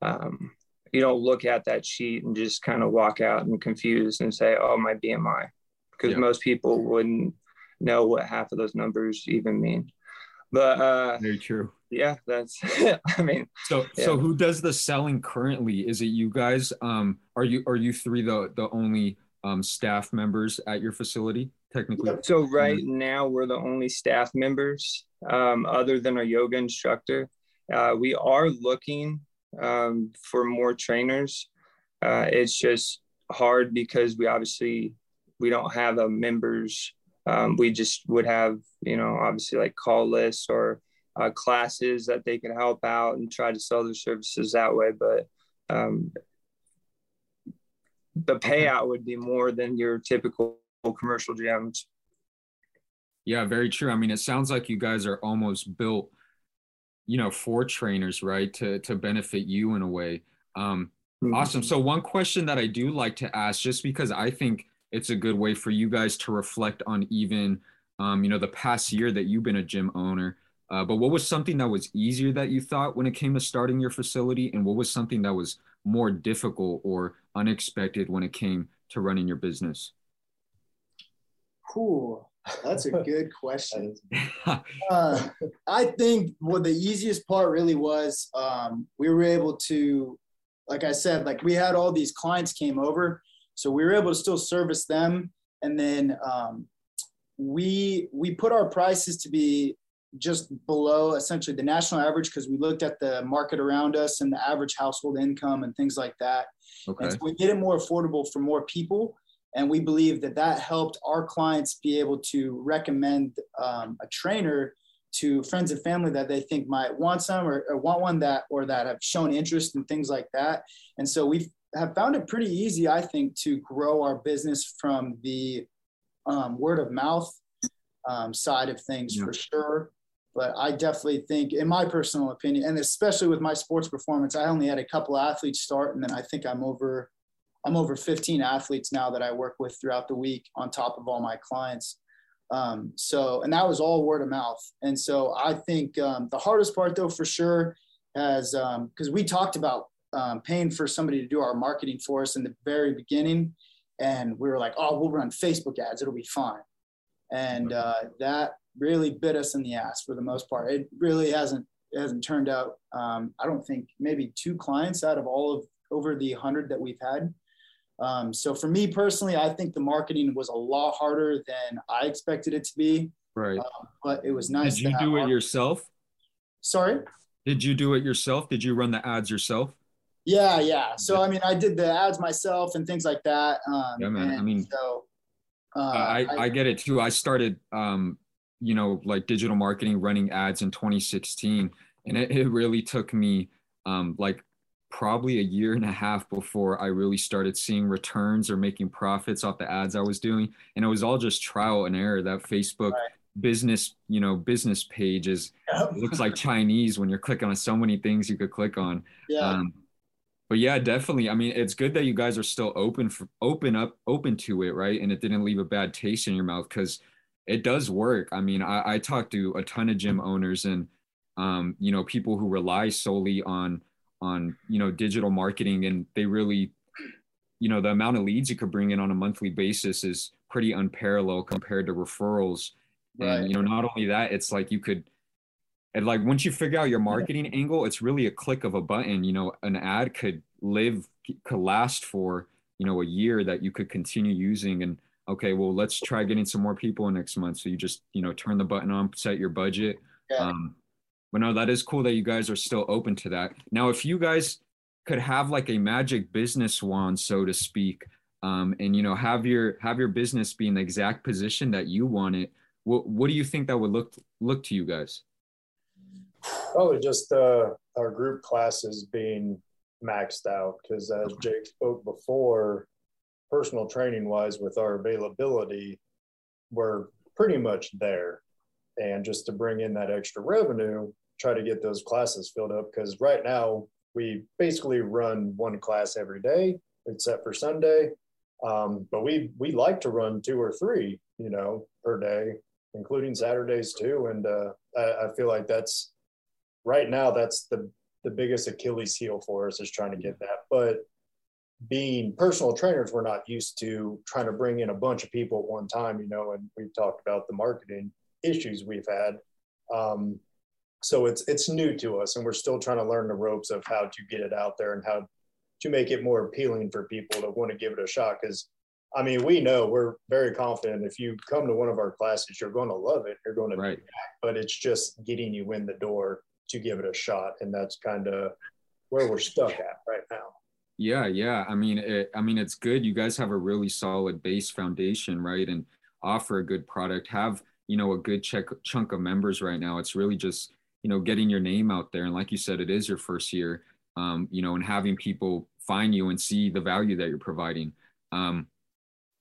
um, you don't look at that sheet and just kind of walk out and confused and say, "Oh, my BMI," because yeah. most people wouldn't know what half of those numbers even mean. But uh, very true. Yeah, that's. I mean, so yeah. so who does the selling currently? Is it you guys? Um, are you are you three the the only um, staff members at your facility technically? So right now we're the only staff members, um, other than our yoga instructor. Uh, we are looking um, for more trainers. Uh, it's just hard because we obviously we don't have a members. Um, we just would have you know obviously like call lists or uh, classes that they can help out and try to sell their services that way. But um, the payout would be more than your typical commercial gyms. Yeah, very true. I mean, it sounds like you guys are almost built you know for trainers right to to benefit you in a way um mm-hmm. awesome so one question that i do like to ask just because i think it's a good way for you guys to reflect on even um you know the past year that you've been a gym owner. Uh, but what was something that was easier that you thought when it came to starting your facility? And what was something that was more difficult or unexpected when it came to running your business? Cool that's a good question. uh, I think what the easiest part really was um, we were able to, like I said, like we had all these clients came over, so we were able to still service them, and then um, we we put our prices to be just below essentially the national average because we looked at the market around us and the average household income and things like that. Okay. And so we made it more affordable for more people and we believe that that helped our clients be able to recommend um, a trainer to friends and family that they think might want some or, or, want one that or that have shown interest in things like that. And so we have found it pretty easy, I think, to grow our business from the um, word of mouth um, side of things yeah. for sure. But I definitely think, in my personal opinion, and especially with my sports performance, I only had a couple athletes start, and then I think I'm over I'm over 15 athletes now that I work with throughout the week on top of all my clients. Um, so, and that was all word of mouth. And so I think um, the hardest part though, for sure, has, because um, we talked about um, paying for somebody to do our marketing for us in the very beginning. And we were like, oh, we'll run Facebook ads. It'll be fine. And uh, that really bit us in the ass for the most part. It really hasn't, it hasn't turned out. Um, I don't think maybe two clients out of all of over the hundred that we've had um, so for me personally, I think the marketing was a lot harder than I expected it to be. Right. Uh, but it was nice. Did you do it yourself? Sorry. Did you do it yourself? Did you run the ads yourself? Yeah, yeah. So I mean, I did the ads myself and things like that. Um, yeah, man. I mean, so uh, I, I, I get it too. I started, um, you know, like digital marketing, running ads in 2016, and it, it really took me um, like probably a year and a half before I really started seeing returns or making profits off the ads I was doing. And it was all just trial and error. That Facebook right. business, you know, business page is yep. looks like Chinese when you're clicking on so many things you could click on. Yeah. Um, but yeah, definitely. I mean, it's good that you guys are still open for open up, open to it, right? And it didn't leave a bad taste in your mouth because it does work. I mean, I, I talked to a ton of gym owners and um, you know, people who rely solely on on you know digital marketing and they really you know the amount of leads you could bring in on a monthly basis is pretty unparalleled compared to referrals right. and you know not only that it's like you could and like once you figure out your marketing angle it's really a click of a button you know an ad could live could last for you know a year that you could continue using and okay well let's try getting some more people next month so you just you know turn the button on set your budget yeah. um, but no, that is cool that you guys are still open to that. Now, if you guys could have like a magic business wand, so to speak, um, and you know have your have your business be in the exact position that you want it, what what do you think that would look look to you guys? Probably just uh, our group classes being maxed out because, as Jake spoke before, personal training wise, with our availability, we're pretty much there. And just to bring in that extra revenue, try to get those classes filled up because right now we basically run one class every day except for Sunday. Um, but we we like to run two or three, you know, per day, including Saturdays too. And uh, I, I feel like that's right now that's the the biggest Achilles heel for us is trying to get that. But being personal trainers, we're not used to trying to bring in a bunch of people at one time, you know, and we've talked about the marketing issues we've had. Um, so it's it's new to us and we're still trying to learn the ropes of how to get it out there and how to make it more appealing for people to want to give it a shot because i mean we know we're very confident if you come to one of our classes you're going to love it you're going to right. but it's just getting you in the door to give it a shot and that's kind of where we're stuck at right now. Yeah yeah. I mean it, i mean it's good. You guys have a really solid base foundation right and offer a good product. Have you know a good check, chunk of members right now. It's really just you know getting your name out there and like you said it is your first year um, you know and having people find you and see the value that you're providing. Um,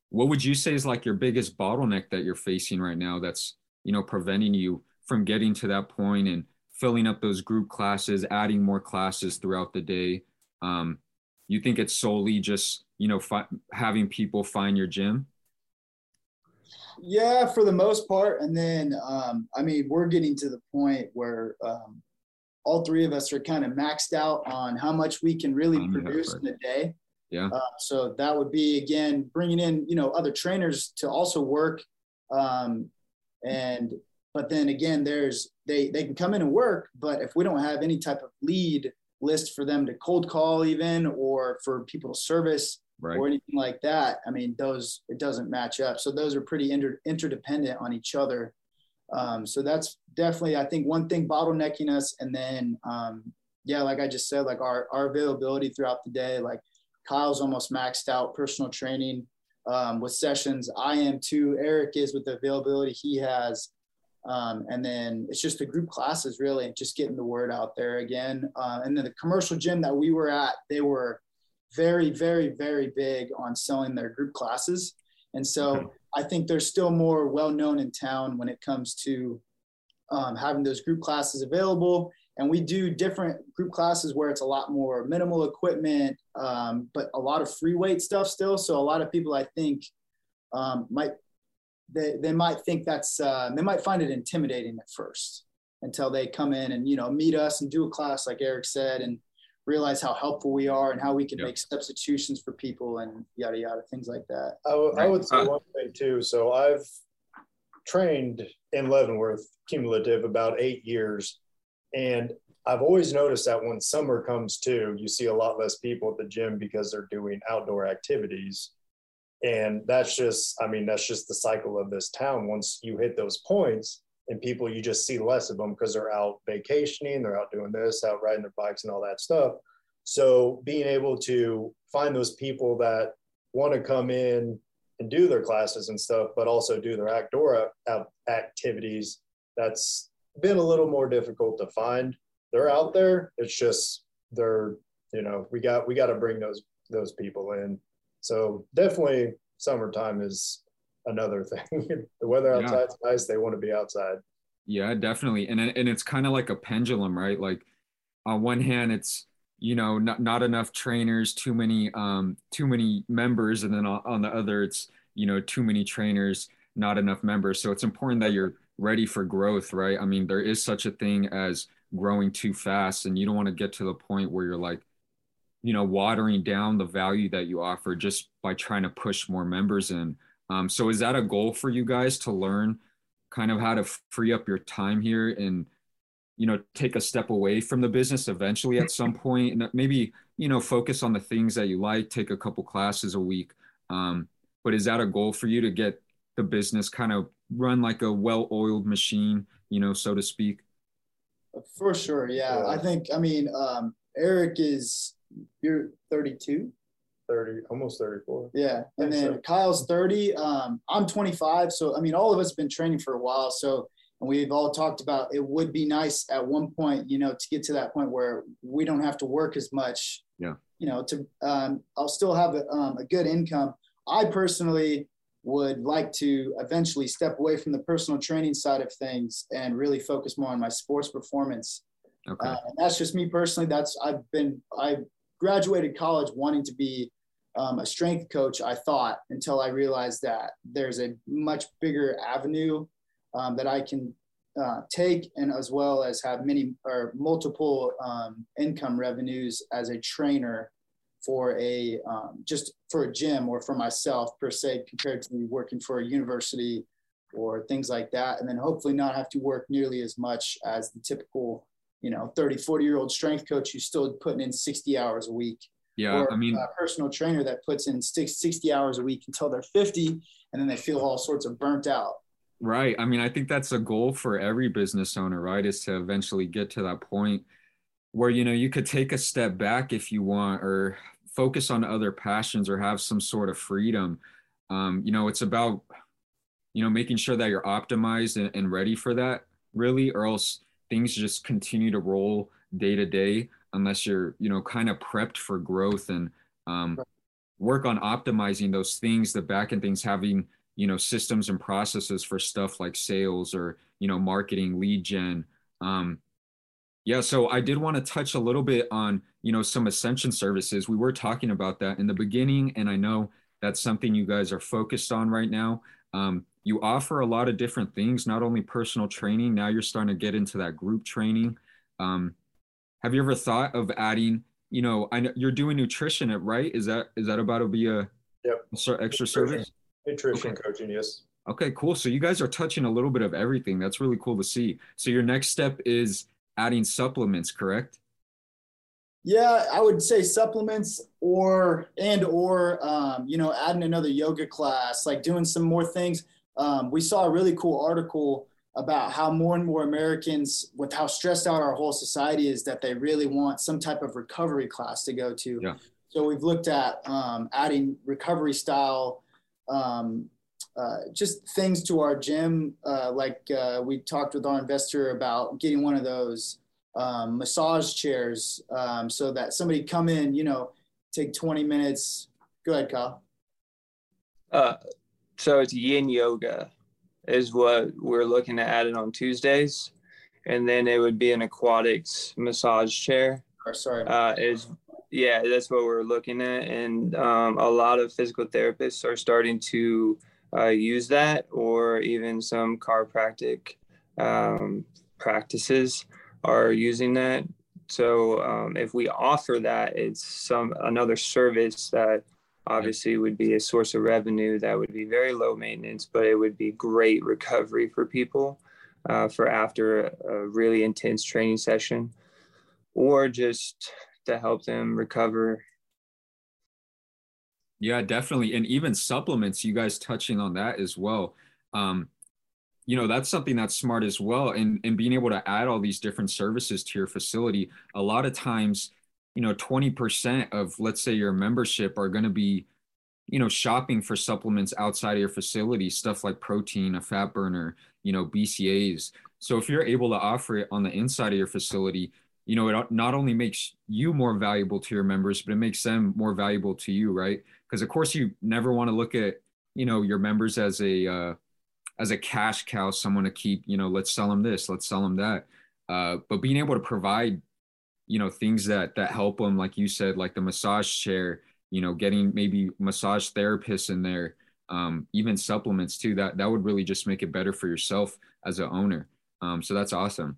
what would you say is like your biggest bottleneck that you're facing right now that's you know preventing you from getting to that point and filling up those group classes adding more classes throughout the day um, you think it's solely just you know fi- having people find your gym yeah, for the most part. And then, um, I mean, we're getting to the point where um, all three of us are kind of maxed out on how much we can really produce in a day. Yeah. Uh, so that would be again bringing in you know other trainers to also work, um, and but then again there's they they can come in and work, but if we don't have any type of lead list for them to cold call even or for people to service, right. or anything like that. I mean, those it doesn't match up. So those are pretty inter, interdependent on each other. Um, so that's definitely, I think, one thing bottlenecking us. And then, um, yeah, like I just said, like our our availability throughout the day. Like Kyle's almost maxed out personal training um, with sessions. I am too. Eric is with the availability he has. Um, and then it's just the group classes really just getting the word out there again uh, and then the commercial gym that we were at they were very, very, very big on selling their group classes. And so okay. I think they're still more well known in town when it comes to um, having those group classes available. And we do different group classes where it's a lot more minimal equipment, um, but a lot of free weight stuff still. So a lot of people, I think, um, might they, they might think that's uh, they might find it intimidating at first until they come in and you know meet us and do a class like Eric said and realize how helpful we are and how we can yep. make substitutions for people and yada yada things like that. I, w- I would say one thing too. So I've trained in Leavenworth cumulative about eight years, and I've always noticed that when summer comes too, you see a lot less people at the gym because they're doing outdoor activities. And that's just, I mean, that's just the cycle of this town. Once you hit those points, and people you just see less of them because they're out vacationing they're out doing this out riding their bikes and all that stuff. So being able to find those people that want to come in and do their classes and stuff but also do their outdoor activities that's been a little more difficult to find. They're out there it's just they're you know we got we got to bring those those people in so definitely summertime is another thing. the weather outside's yeah. nice; they want to be outside. Yeah, definitely, and and it's kind of like a pendulum, right? Like on one hand, it's you know not not enough trainers, too many um too many members, and then on the other, it's you know too many trainers, not enough members. So it's important that you're ready for growth, right? I mean, there is such a thing as growing too fast, and you don't want to get to the point where you're like you know watering down the value that you offer just by trying to push more members in. Um, so is that a goal for you guys to learn kind of how to free up your time here and you know take a step away from the business eventually at some point? And maybe you know focus on the things that you like take a couple classes a week. Um, but is that a goal for you to get the business kind of run like a well-oiled machine you know so to speak? For sure yeah, yeah. i think i mean um, eric is you're 32 30, almost 34. Yeah. And then Kyle's 30. Um, I'm 25. So, I mean, all of us have been training for a while. So and we've all talked about it would be nice at one point, you know, to get to that point where we don't have to work as much. Yeah. You know, to um, I'll still have a, um, a good income. I personally would like to eventually step away from the personal training side of things and really focus more on my sports performance. Okay. Uh, and that's just me personally. That's I've been I graduated college wanting to be um, a strength coach. I thought until I realized that there's a much bigger avenue um, that I can uh, take, and as well as have many or multiple um, income revenues as a trainer for a um, just for a gym or for myself per se, compared to working for a university or things like that, and then hopefully not have to work nearly as much as the typical you know 30 40 year old strength coach who's still putting in 60 hours a week. Yeah or i mean a personal trainer that puts in 60 hours a week until they're 50 and then they feel all sorts of burnt out. Right i mean i think that's a goal for every business owner right is to eventually get to that point where you know you could take a step back if you want or focus on other passions or have some sort of freedom. Um, you know it's about you know making sure that you're optimized and, and ready for that really or else things just continue to roll day to day unless you're you know kind of prepped for growth and um, work on optimizing those things the back end things having you know systems and processes for stuff like sales or you know marketing lead gen um, yeah so i did want to touch a little bit on you know some ascension services. We were talking about that in the beginning and i know that's something you guys are focused on right now um, you offer a lot of different things, not only personal training. Now you're starting to get into that group training. Um, have you ever thought of adding? You know, I know you're doing nutrition, at right? Is that is that about to be a yep. extra nutrition. service? Nutrition okay. coaching, yes. Okay, cool. So you guys are touching a little bit of everything. That's really cool to see. So your next step is adding supplements, correct? Yeah, I would say supplements or and or um, you know adding another yoga class, like doing some more things um, we saw a really cool article about how more and more Americans, with how stressed out our whole society is, that they really want some type of recovery class to go to. Yeah. So we've looked at um, adding recovery style, um, uh, just things to our gym. Uh, like uh, we talked with our investor about getting one of those um, massage chairs um, so that somebody come in, you know, take 20 minutes. Go ahead, Kyle. Uh, so it's yin yoga is what we're looking at adding on Tuesdays. And then it would be an aquatics massage chair. Or sorry. Uh, is yeah, that's what we're looking at. And um, a lot of physical therapists are starting to uh, use that, or even some chiropractic um, practices are using that. So um, if we offer that, it's some another service that obviously would be a source of revenue that would be very low maintenance, but it would be great recovery for people uh, for after a, really intense training session or just to help them recover. Yeah, definitely. And even supplements, you guys touching on that as well. Um, you know, that's something that's smart as well. And, and being able to add all these different services to your facility, a lot of times, you know 20% of let's say your membership are going to be you know shopping for supplements outside of your facility stuff like protein a fat burner you know BCAAs so if you're able to offer it on the inside of your facility you know it not only makes you more valuable to your members but it makes them more valuable to you right because of course you never want to look at you know your members as a uh, as a cash cow someone to keep you know let's sell them this let's sell them that. Uh, but being able to provide you know things that that help them like you said like the massage chair you know getting maybe massage therapists in there um, even supplements too that that would really just make it better for yourself as an owner. Um, so that's awesome.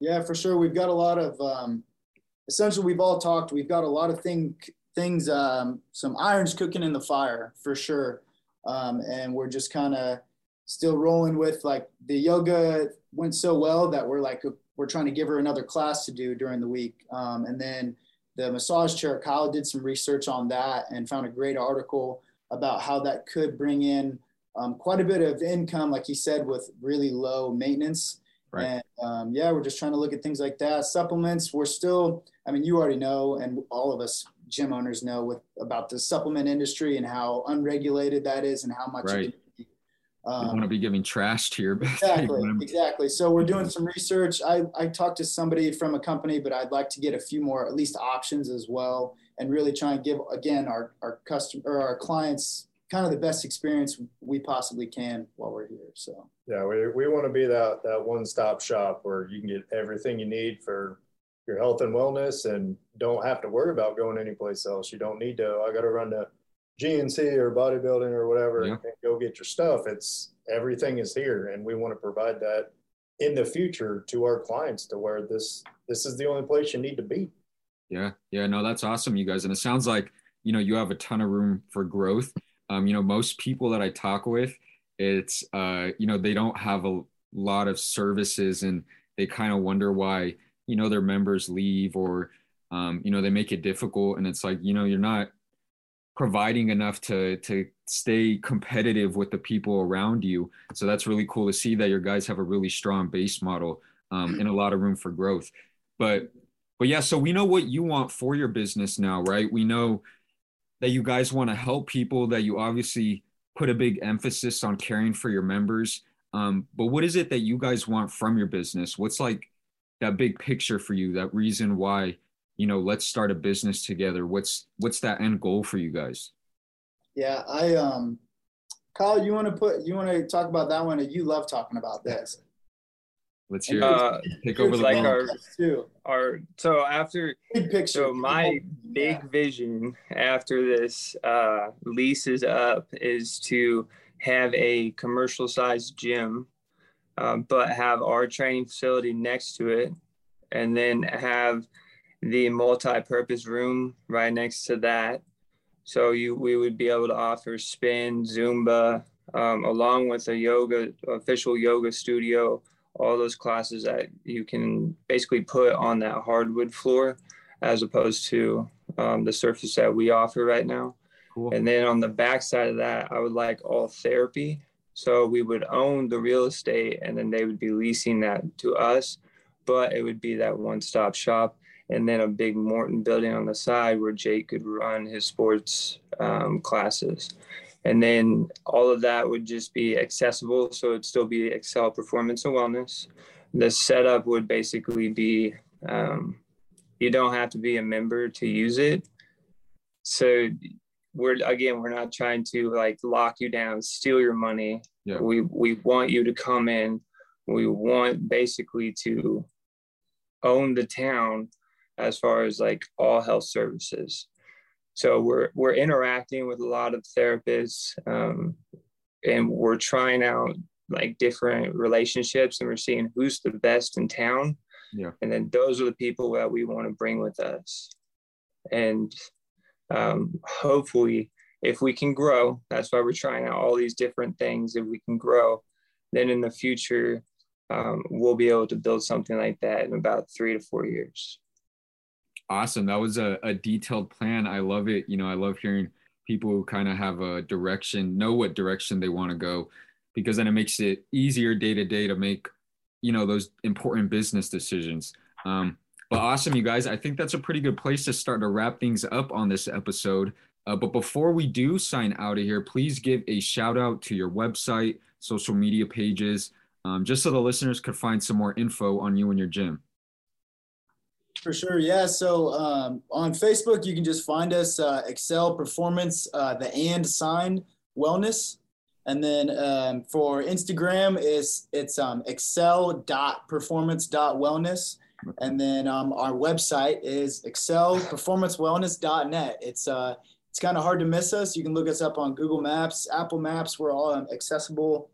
Yeah for sure. We've got a lot of um, essentially we've all talked we've got a lot of thing, things um, some irons cooking in the fire for sure. Um, and we're just kind of still rolling with like the yoga went so well that we're like we're trying to give her another class to do during the week. Um, and then the massage chair, Kyle did some research on that and found a great article about how that could bring in um, quite a bit of income, like he said, with really low maintenance. Right. And um, yeah, we're just trying to look at things like that. Supplements, we're still, I mean, you already know, and all of us gym owners know with about the supplement industry and how unregulated that is and how much right. Um, want to be giving trash to your exactly exactly. So we're doing some research. I I talked to somebody from a company, but I'd like to get a few more at least options as well, and really try and give again our our customer or our clients kind of the best experience we possibly can while we're here. So yeah, we, we want to be that that one stop shop where you can get everything you need for your health and wellness and don't have to worry about going anyplace else. You don't need to, I got to run to GNC or bodybuilding or whatever yeah. and go get your stuff. It's everything is here. And we want to provide that in the future to our clients to where this, this is the only place you need to be. Yeah. Yeah. No, that's awesome, you guys. And it sounds like, you know, you have a ton of room for growth. Um, you know, most people that I talk with, it's, uh, you know, they don't have a lot of services and they kind of wonder why, you know their members leave or um, you know they make it difficult and it's like you know you're not providing enough to to stay competitive with the people around you. So that's really cool to see that your guys have a really strong base model um, and a lot of room for growth. But but yeah so we know what you want for your business now right? We know that you guys want to help people that you obviously put a big emphasis on caring for your members. Um, but what is it that you guys want from your business? What's like that big picture for you that reason why you know let's start a business together. What's what's that end goal for you guys? Yeah i um kyle you want to put you want to talk about that one? You love talking about this. Let's hear uh, take over the like our, our so after big picture. so my big yeah. vision after this uh lease is up is to have a commercial sized gym um, but have our training facility next to it, and then have the multi-purpose room right next to that. So you we would be able to offer spin, Zumba, um, along with a yoga official yoga studio, all those classes that you can basically put on that hardwood floor, as opposed to um, the surface that we offer right now. Cool. And then on the back side of that, I would like all therapy so we would own the real estate and then they would be leasing that to us, but it would be that one stop shop. And then a big Morton building on the side where Jake could run his sports um, classes. And then all of that would just be accessible. So it'd still be Excel Performance and Wellness. The setup would basically be um, you don't have to be a member to use it. So we're again we're not trying to like lock you down steal your money yeah. we we want you to come in we want basically to own the town as far as like all health services. So we're we're interacting with a lot of therapists um, and we're trying out like different relationships and we're seeing who's the best in town. Yeah. And then those are the people that we want to bring with us. And um, hopefully if we can grow that's why we're trying out all these different things if we can grow then in the future um, we'll be able to build something like that in about three to four years awesome that was a, a detailed plan i love it you know i love hearing people who kind of have a direction know what direction they want to go because then it makes it easier day to day to make you know those important business decisions um, but awesome, you guys. I think that's a pretty good place to start to wrap things up on this episode. Uh, but before we do sign out of here, please give a shout out to your website, social media pages, um, just so the listeners could find some more info on you and your gym. For sure, yeah. So um, on Facebook, you can just find us uh, Excel Performance, uh, the and sign Wellness, and then um, for Instagram, is it's um, Wellness, And then um, our website is excelperformancewellness.net. It's uh, it's kind of hard to miss us. You can look us up on Google Maps, Apple Maps. We're all um, accessible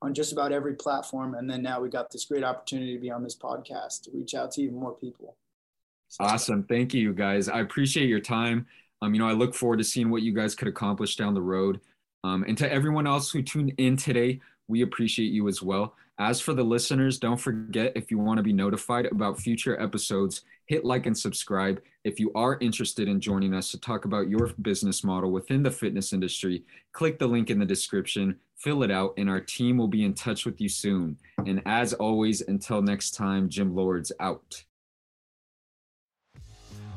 on just about every platform. And then now we got this great opportunity to be on this podcast to reach out to even more people. So, awesome. Thank you, guys. I appreciate your time. Um, you know, I look forward to seeing what you guys could accomplish down the road. Um, and to everyone else who tuned in today, we appreciate you as well. As for the listeners, don't forget if you want to be notified about future episodes, hit like and subscribe. If you are interested in joining us to talk about your business model within the fitness industry, click the link in the description, fill it out, and our team will be in touch with you soon. And as always, until next time, Gym Lords out.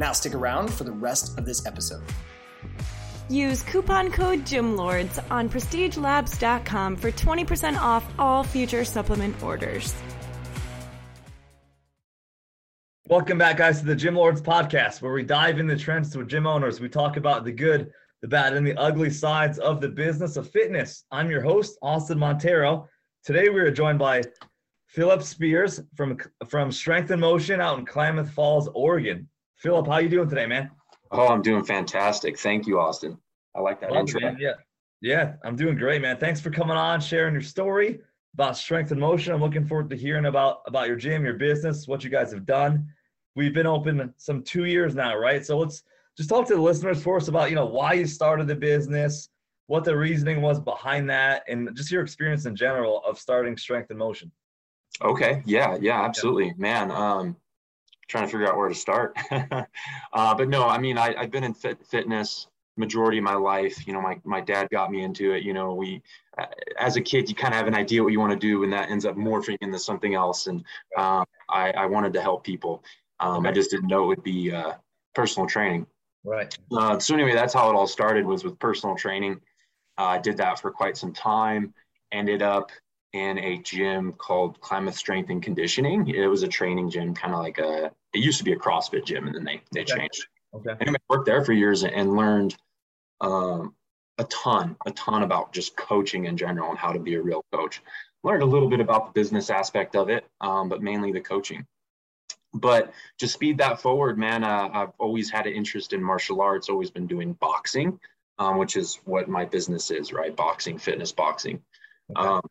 Now stick around for the rest of this episode. Use coupon code GYMLORDS on prestigelabs.com for 20% off all future supplement orders. Welcome back, guys, to the Gym Lords podcast, where we dive into trends with gym owners. We talk about the good, the bad, and the ugly sides of the business of fitness. I'm your host, Austin Montero. Today, we are joined by Phillip Spears from from Strength in Motion out in Klamath Falls, Oregon. Phillip, how you doing today, man? Oh, I'm doing fantastic. Thank you, Austin. I like that intro. Yeah, yeah, I'm doing great, man. Thanks for coming on, sharing your story about Strength in Motion. I'm looking forward to hearing about about your gym, your business, what you guys have done we've been open some two years now, right? So let's just talk to the listeners for us about, you know, why you started the business, what the reasoning was behind that, and just your experience in general of starting Strength in Motion. Okay. Yeah. Yeah. Absolutely, man. Um, trying to figure out where to start. uh, but no, I mean, I, I've been in fit, fitness majority of my life. You know, my, my dad got me into it. You know, we, uh, as a kid, you kind of have an idea what you want to do, and that ends up morphing into something else. And um, I, I wanted to help people. Um, I just didn't know it would be uh, personal training. Right. Uh, so anyway, that's how it all started was with personal training. Uh, I did that for quite some time. Ended up in a gym called Klamath Strength and Conditioning. It was a training gym, kind of like a. It used to be a CrossFit gym, and then they they okay. changed. Okay. Anyway, I worked there for years and learned um, a ton, a ton about just coaching in general and how to be a real coach. Learned a little bit about the business aspect of it, um, but mainly the coaching but to speed that forward, man, uh, I've always had an interest in martial arts, always been doing boxing, um, which is what my business is, right? Boxing, fitness, boxing. Okay. Um,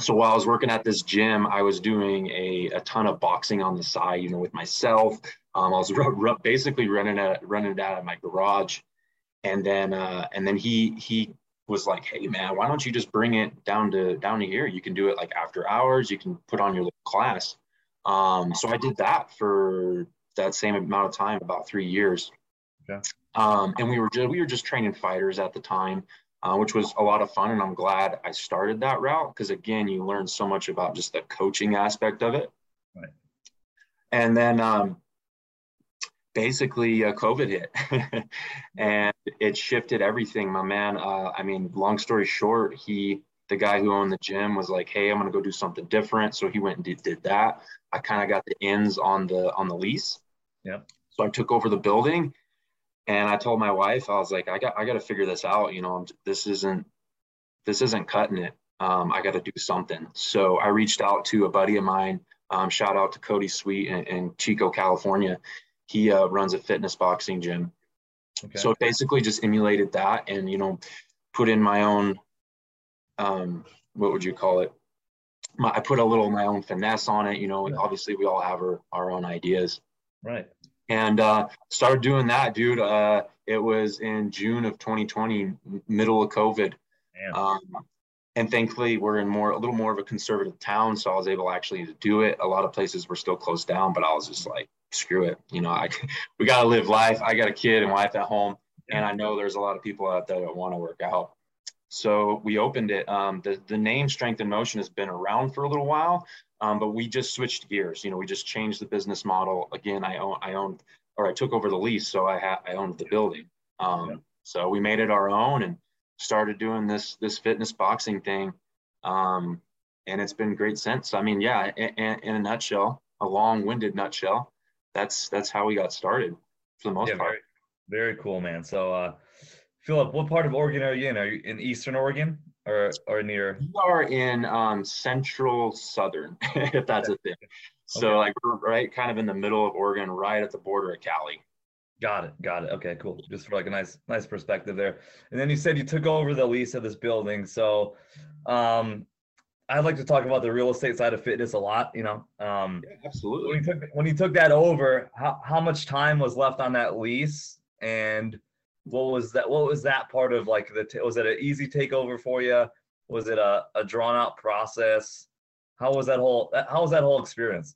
so while I was working at this gym, I was doing a, a ton of boxing on the side, you know, with myself. Um, I was r- r- basically running it, running it out of my garage. And then, uh, and then he, he was like, Hey man, why don't you just bring it down to, down to here? You can do it like after hours. You can put on your little class. Um, so I did that for that same amount of time, about three years. Okay. Um, and we were just, we were just training fighters at the time, uh, which was a lot of fun. And I'm glad I started that route because again, you learn so much about just the coaching aspect of it. Right. And then um, basically uh, COVID hit, and it shifted everything. My man, uh, I mean, long story short, he the guy who owned the gym was like, "Hey, I'm gonna go do something different." So he went and did, did that. I kind of got the ends on the on the lease. Yeah. So I took over the building, and I told my wife, I was like, "I got I got to figure this out. You know, this isn't this isn't cutting it. Um, I got to do something." So I reached out to a buddy of mine. Um, shout out to Cody Sweet in, in Chico, California. He uh, runs a fitness boxing gym. Okay. So basically just emulated that and you know put in my own um, what would you call it? My, I put a little of my own finesse on it. You know, obviously we all have our, our own ideas. Right. And uh, started doing that, dude. Uh, it was in June of 2020, middle of COVID. Um, and thankfully, we're in more a little more of a conservative town, so I was able actually to do it. A lot of places were still closed down, but I was just like, screw it. You know, I we got to live life. I got a kid and wife at home, and I know there's a lot of people out there that want to work out. So we opened it. Um, the, the name Strength in Motion has been around for a little while, um, but we just switched gears. You know, we just changed the business model. Again, I own, I owned, or I took over the lease, so I had, I owned the building. Um, yeah. So we made it our own and started doing this this fitness boxing thing, um, and it's been great since. I mean, yeah, in, in a nutshell, a long-winded nutshell, that's that's how we got started for the most yeah, part. Very, very cool, man. So. Uh, Phillip, what part of Oregon are you in? Are you in Eastern Oregon or or near? We are in um, Central Southern, if that's a thing. So Okay. like we're right kind of in the middle of Oregon, right at the border of Cali. Got it. Got it. Okay, cool. Just for like a nice, nice perspective there. And then you said you took over the lease of this building. So, um, I'd like to talk about the real estate side of fitness a lot. You know, um, Yeah, absolutely. when you took when you took that over, how how much time was left on that lease, and what was that? What was that part of like the? T- was it an easy takeover for you? Was it a, a drawn out process? How was that whole How was that whole experience?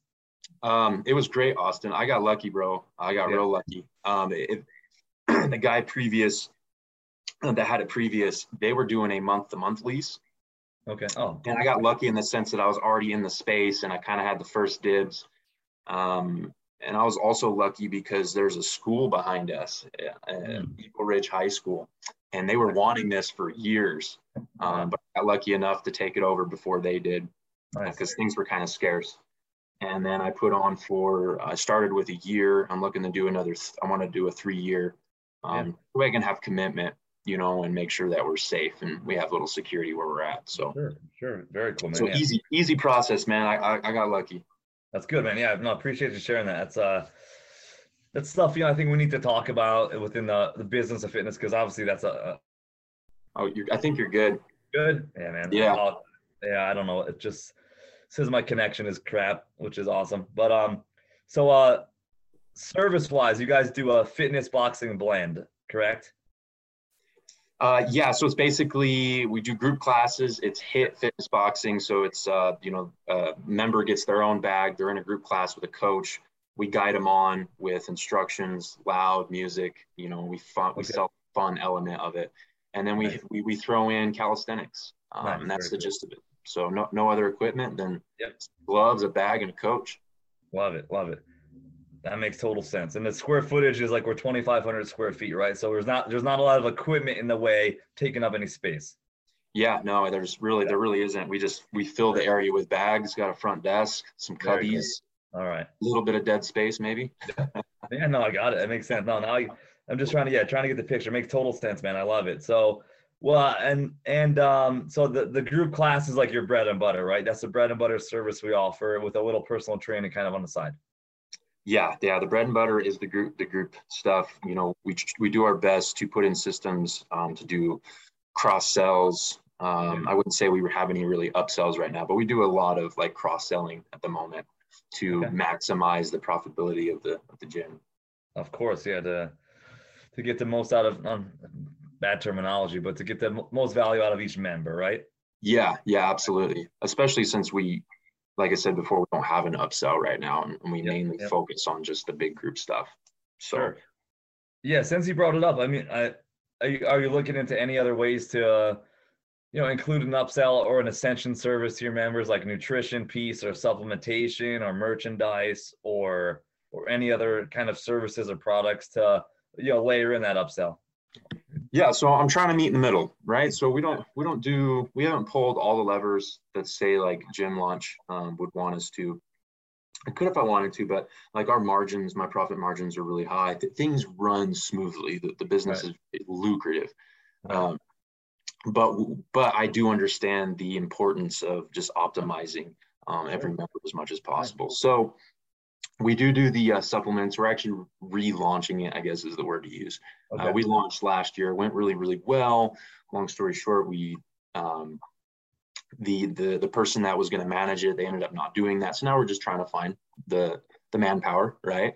Um, it was great, Austin. I got lucky, bro. I got Yeah. real lucky. Um, it, the guy previous that had it previous, they were doing a month to month lease. Okay. Oh, and I got lucky in the sense that I was already in the space and I kind of had the first dibs. Um, and I was also lucky because there's a school behind us, uh, Mm. Eagle Ridge High School, and they were wanting this for years. Um, but I got lucky enough to take it over before they did nice. because things were kind of scarce. And then I put on for, I started with a year. I'm looking to do another, th- I want to do a three year. Um, so I can have commitment, you know, and make sure that we're safe and we have a little security where we're at. So, Sure. Sure. Very cool, man. so Yeah. easy, easy process, man. I, I, I got lucky. That's good, man. Yeah, no, appreciate you sharing that. That's uh, that's stuff you know I think we need to talk about within the the business of fitness because obviously that's a, a Oh, you I think you're good. good. Yeah, man. Yeah. Oh, yeah, I don't know. It just says my connection is crap, which is awesome. But um, so uh, service wise, you guys do a fitness boxing blend, correct? Uh, yeah, so it's basically we do group classes. It's hit fitness boxing, so it's uh, you know, a member gets their own bag. They're in a group class with a coach. We guide them on with instructions, loud music. You know, we fun, we Okay. sell fun element of it, and then we Nice. we, we throw in calisthenics, um, Nice, and that's very the cool. gist of it. So no no other equipment than Yep. gloves, a bag, and a coach. Love it, love it. That makes total sense. And the square footage is like we're 2,500 square feet, right? So there's not there's not a lot of equipment in the way taking up any space. Yeah, no, there's really there really isn't. We just we fill the area with bags, got a front desk, some cubbies, All right. a little bit of dead space maybe. Yeah, no, I got it. It makes sense. No, now I, I'm just trying to yeah, trying to get the picture. makes total sense, man. I love it. So, well, and and um, so the the group class is like your bread and butter, right? That's the bread and butter service we offer with a little personal training kind of on the side. Yeah, yeah. The bread and butter is the group, the group stuff. You know, we we do our best to put in systems um, to do cross sells. Um, I wouldn't say we have any really upsells right now, but we do a lot of like cross selling at the moment to Okay. maximize the profitability of the of the gym. Of course, yeah, to to get the most out of um, bad terminology, but to get the mo- most value out of each member, right? Yeah, yeah, absolutely. Especially since we, like I said before, we don't have an upsell right now, and we Yep, mainly yep. focus on just the big group stuff. So. Yeah, since you brought it up, I mean, I, are you are you looking into any other ways to, uh, you know, include an upsell or an ascension service to your members, like nutrition piece or supplementation or merchandise or or any other kind of services or products to you know layer in that upsell? Yeah, so I'm trying to meet in the middle, right? So we don't we don't do we haven't pulled all the levers that say like gym launch um, would want us to. I could if I wanted to, but like our margins, my profit margins are really high. Th- things run smoothly. The, the business is lucrative, um, but but I do understand the importance of just optimizing um, every member as much as possible. So we do do the uh, supplements. We're actually relaunching it. I guess is the word to use. Uh, we launched last year, went really, really well. Long story short, we um, the the the person that was going to manage it, they ended up not doing that. So now we're just trying to find the the manpower, right,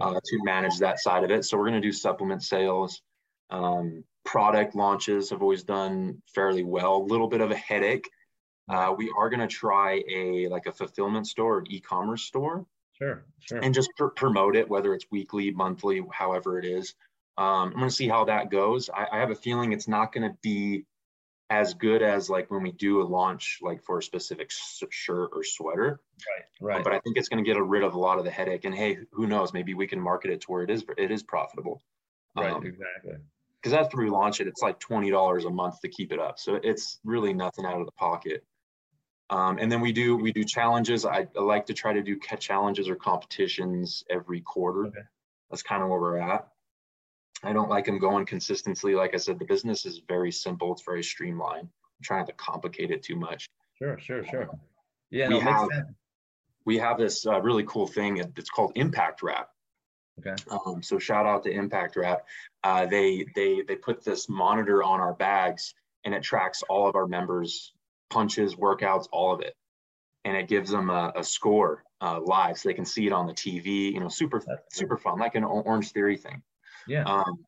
uh, to manage that side of it. So we're going to do supplement sales, um, product launches. Have always done fairly well. A little bit of a headache. Uh, we are going to try a like a fulfillment store, an e-commerce store Sure, sure. and just pr- promote it, whether it's weekly, monthly, however it is. Um, I'm going to see how that goes. I, I have a feeling it's not going to be as good as like when we do a launch, like for a specific s- shirt or sweater. Right, right. But I think it's going to get rid of a lot of the headache. And hey, who knows? Maybe we can market it to where it is it is profitable. right, Um, exactly. because after we launch it, it's like twenty dollars a month to keep it up. So it's really nothing out of the pocket. Um, and then we do we do challenges. I, I like to try to do ca- challenges or competitions every quarter. Okay. That's kind of where we're at. I don't like them going consistently. Like I said, the business is very simple. It's very streamlined. I'm trying not to complicate it too much. Sure, sure, sure. Yeah, we no, it makes have- sense. we have this uh, really cool thing. It's called Impact Wrap. Okay. Um, so shout out to Impact Wrap. Uh, they they they put this monitor on our bags and it tracks all of our members' punches, workouts, all of it, and it gives them a, a score uh, live so they can see it on the TV. You know, super super fun, like an Orange Theory thing. Yeah. Um,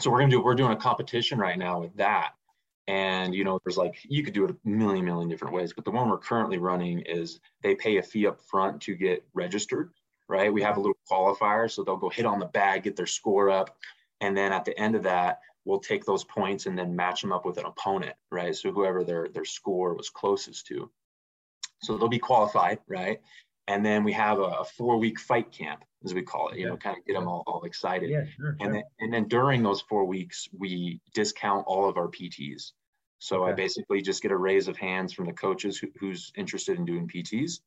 so we're gonna do we're doing a competition right now with that, and you know there's like you could do it a million million different ways, but the one we're currently running is they pay a fee up front to get registered right? We have a little qualifier, so they'll go hit on the bag, get their score up, and then at the end of that, we'll take those points and then match them up with an opponent, right? So whoever their their score was closest to. So they'll be qualified, right? And then we have a, a four week fight camp, as we call it, you know, kind of get them all, all excited. Yeah, sure. And then and then during those four weeks, we discount all of our PTs. So I basically just get a raise of hands from the coaches who, who's interested in doing PTs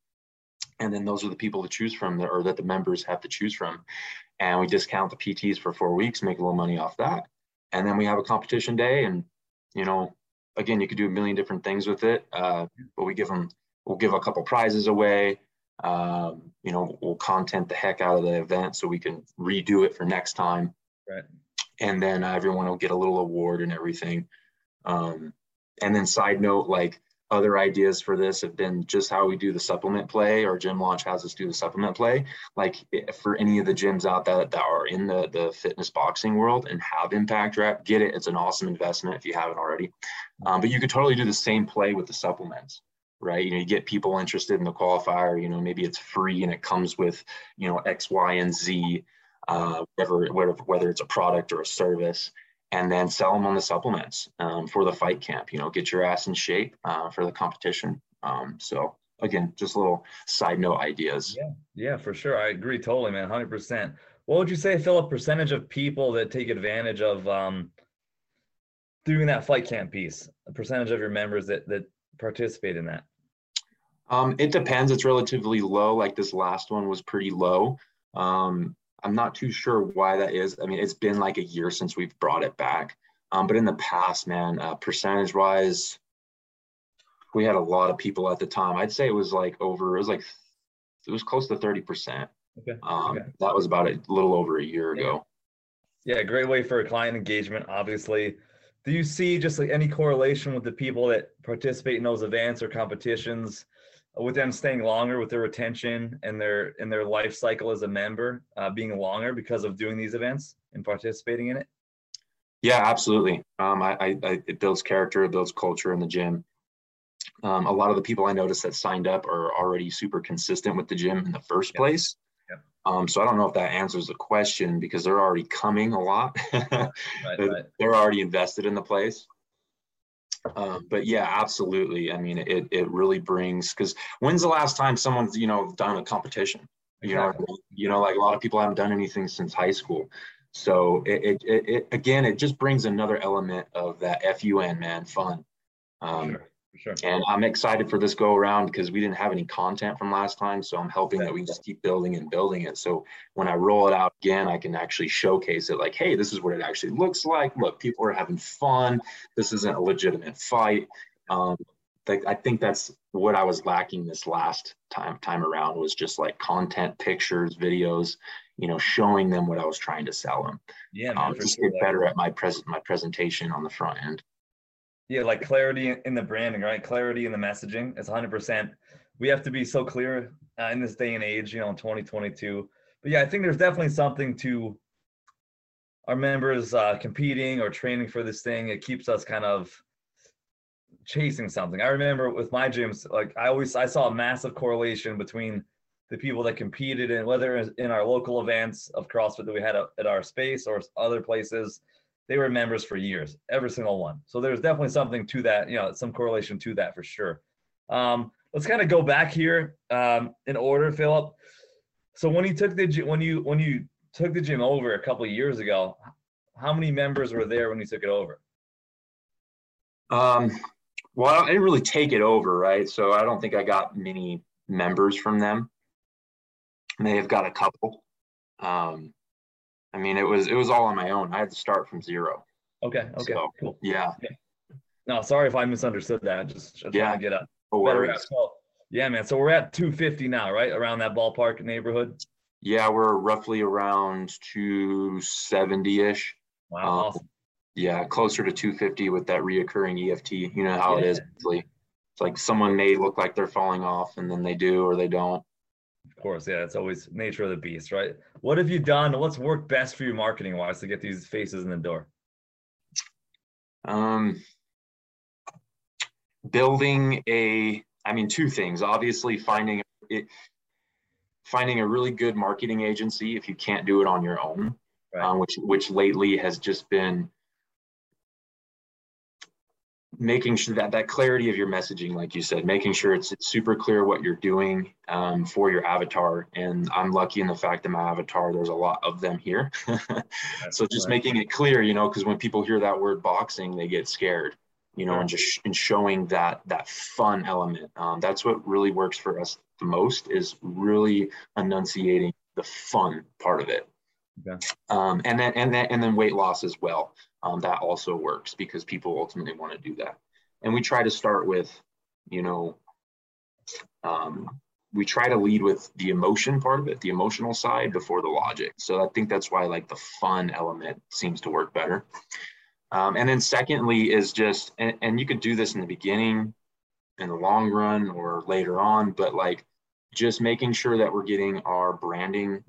and then those are the people to choose from that, or that the members have to choose from and we discount the pts for four weeks make a little money off that and then we have a competition day and you know again you could do a million different things with it uh, but we give them we'll give a couple prizes away. Um, you know we'll content the heck out of the event so we can redo it for next time. Right. And then uh, everyone will get a little award and everything. Um, and then side note like other ideas for this have been just how we do the supplement play or gym launch has us do the supplement play. Like for any of the gyms out that, that are in the, the fitness boxing world and have impact wrap get it. It's an awesome investment if you haven't already. Um, but you could totally do the same play with the supplements right? You know you get people interested in the qualifier you know maybe it's free and it comes with you know x y and z uh, whatever, whatever whether it's a product or a service and then sell them on the supplements um, for the fight camp. You know, get your ass in shape uh, for the competition. Um, so again, just little side note ideas. Yeah, yeah, for sure. I agree totally, man. Hundred percent. What would you say, Phillip? Percentage of people that take advantage of um, doing that fight camp piece? A percentage of your members that that participate in that? Um, it depends. It's relatively low. Like this last one was pretty low. Um, I'm not too sure why that is. I mean, it's been like a year since we've brought it back. Um, but in the past, man, uh, percentage wise, we had a lot of people at the time. I'd say it was like over, it was like, it was close to 30%. Okay. Um, okay. That was about a little over a year ago. Yeah, great way for client engagement, obviously. Do you see just like any correlation with the people that participate in those events or competitions? With them staying longer with their retention and their in their life cycle as a member uh, being longer because of doing these events and participating in it yeah absolutely um, I, I, I, it builds character it builds culture in the gym um, a lot of the people i noticed that signed up are already super consistent with the gym in the first place Um, so I don't know if that answers the question because they're already coming a lot. right, right. They're already invested in the place. Um, but yeah, absolutely. I mean, it it really brings because when's the last time someone's you know done a competition? You exactly. know, you know, like a lot of people haven't done anything since high school. So it, it, it, it again, it just brings another element of that fun man fun. Um, sure. Sure. And I'm excited for this go around because we didn't have any content from last time. So I'm hoping that we just keep building and building it. So when I roll it out again, I can actually showcase it like, hey, this is what it actually looks like. Look, people are having fun. This isn't a legitimate fight. Um, I think that's what I was lacking this last time time around was just like content, pictures, videos, you know, showing them what I was trying to sell them. Yeah, um, just get better at my present my presentation on the front end yeah like clarity in the branding right? Clarity in the messaging is 100% we have to be so clear uh, in this day and age you know in 2022 but yeah i think there's definitely something to our members uh, competing or training for this thing. It keeps us kind of chasing something. I remember with my gyms like i always i saw a massive correlation between the people that competed in whether in our local events of crossfit that we had at our space or other places they were members for years, every single one. So there's definitely something to that, you know, some correlation to that for sure. Um, let's kind of go back here um, in order, Phillip. So when you took the when you when you took the gym over a couple years ago, how many members were there when you took it over? Um, well, I didn't really take it over, right? So I don't think I got many members from them. May have got a couple. Um, I mean, it was it was all on my own. I had to start from zero. Okay. Okay. So, cool. Yeah. No, sorry if I misunderstood that. Just, just yeah. trying to get up. no better. So Yeah, man. So we're at 250 now, right? Around that ballpark neighborhood. Yeah, we're roughly around 270 ish. Wow. Um, awesome. Yeah, closer to 250 with that reoccurring EFT. You know how it Yeah. is. Usually. It's like someone may look like they're falling off and then they do or they don't. Of course, yeah, it's always nature of the beast, right? What have you done? What's worked best for you marketing wise to get these faces in the door? Um, building a, I mean, two things. Obviously, finding it, finding a really good marketing agency if you can't do it on your own, Right. um, which which lately has just been making sure that that clarity of your messaging, like you said, making sure it's, it's super clear what you're doing um, for your avatar. And I'm lucky in the fact that my avatar, there's a lot of them here. so just right. making it clear, you know, because when people hear that word boxing, they get scared, you know, and just and showing that that fun element. Um, that's what really works for us the most is really enunciating the fun part of it. Okay. Um, and then and then and then weight loss as well. Um, that also works because people ultimately want to do that. And we try to start with, you know, um, we try to lead with the emotion part of it, the emotional side before the logic. So I think that's why like the fun element seems to work better. Um, and then secondly is just, and, and you could do this in the beginning, in the long run, or later on, but like just making sure that we're getting our branding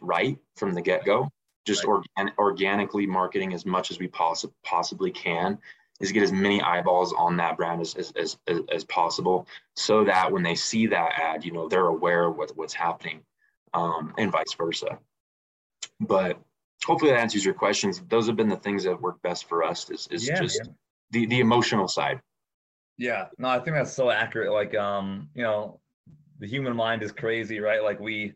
right from the get go. Just organ- organically marketing as much as we possi- possibly can is get as many eyeballs on that brand as, as, as, as possible so that when they see that ad, you know, they're aware of what, what's happening um, and vice versa. But hopefully that answers your questions. Those have been the things that work best for us is, is Yeah, just man. the, the emotional side. Yeah, no, I think that's so accurate. Like, um, you know, the human mind is crazy, right? Like we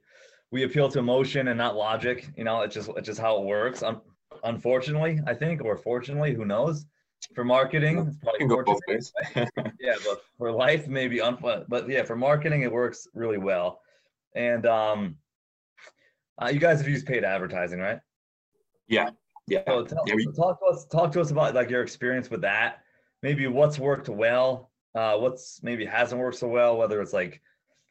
we appeal to emotion and not logic. You know, it's just it's just how it works. Un- unfortunately, I think, or fortunately, who knows? For marketing, it's probably go both ways. yeah, but for life, maybe unfun. But yeah, for marketing, it works really well. And um, uh, you guys have used paid advertising, right? yeah. Yeah. So tell, yeah, we- so talk to us. Talk to us about like your experience with that. Maybe what's worked well. Uh, what's maybe hasn't worked so well. Whether it's like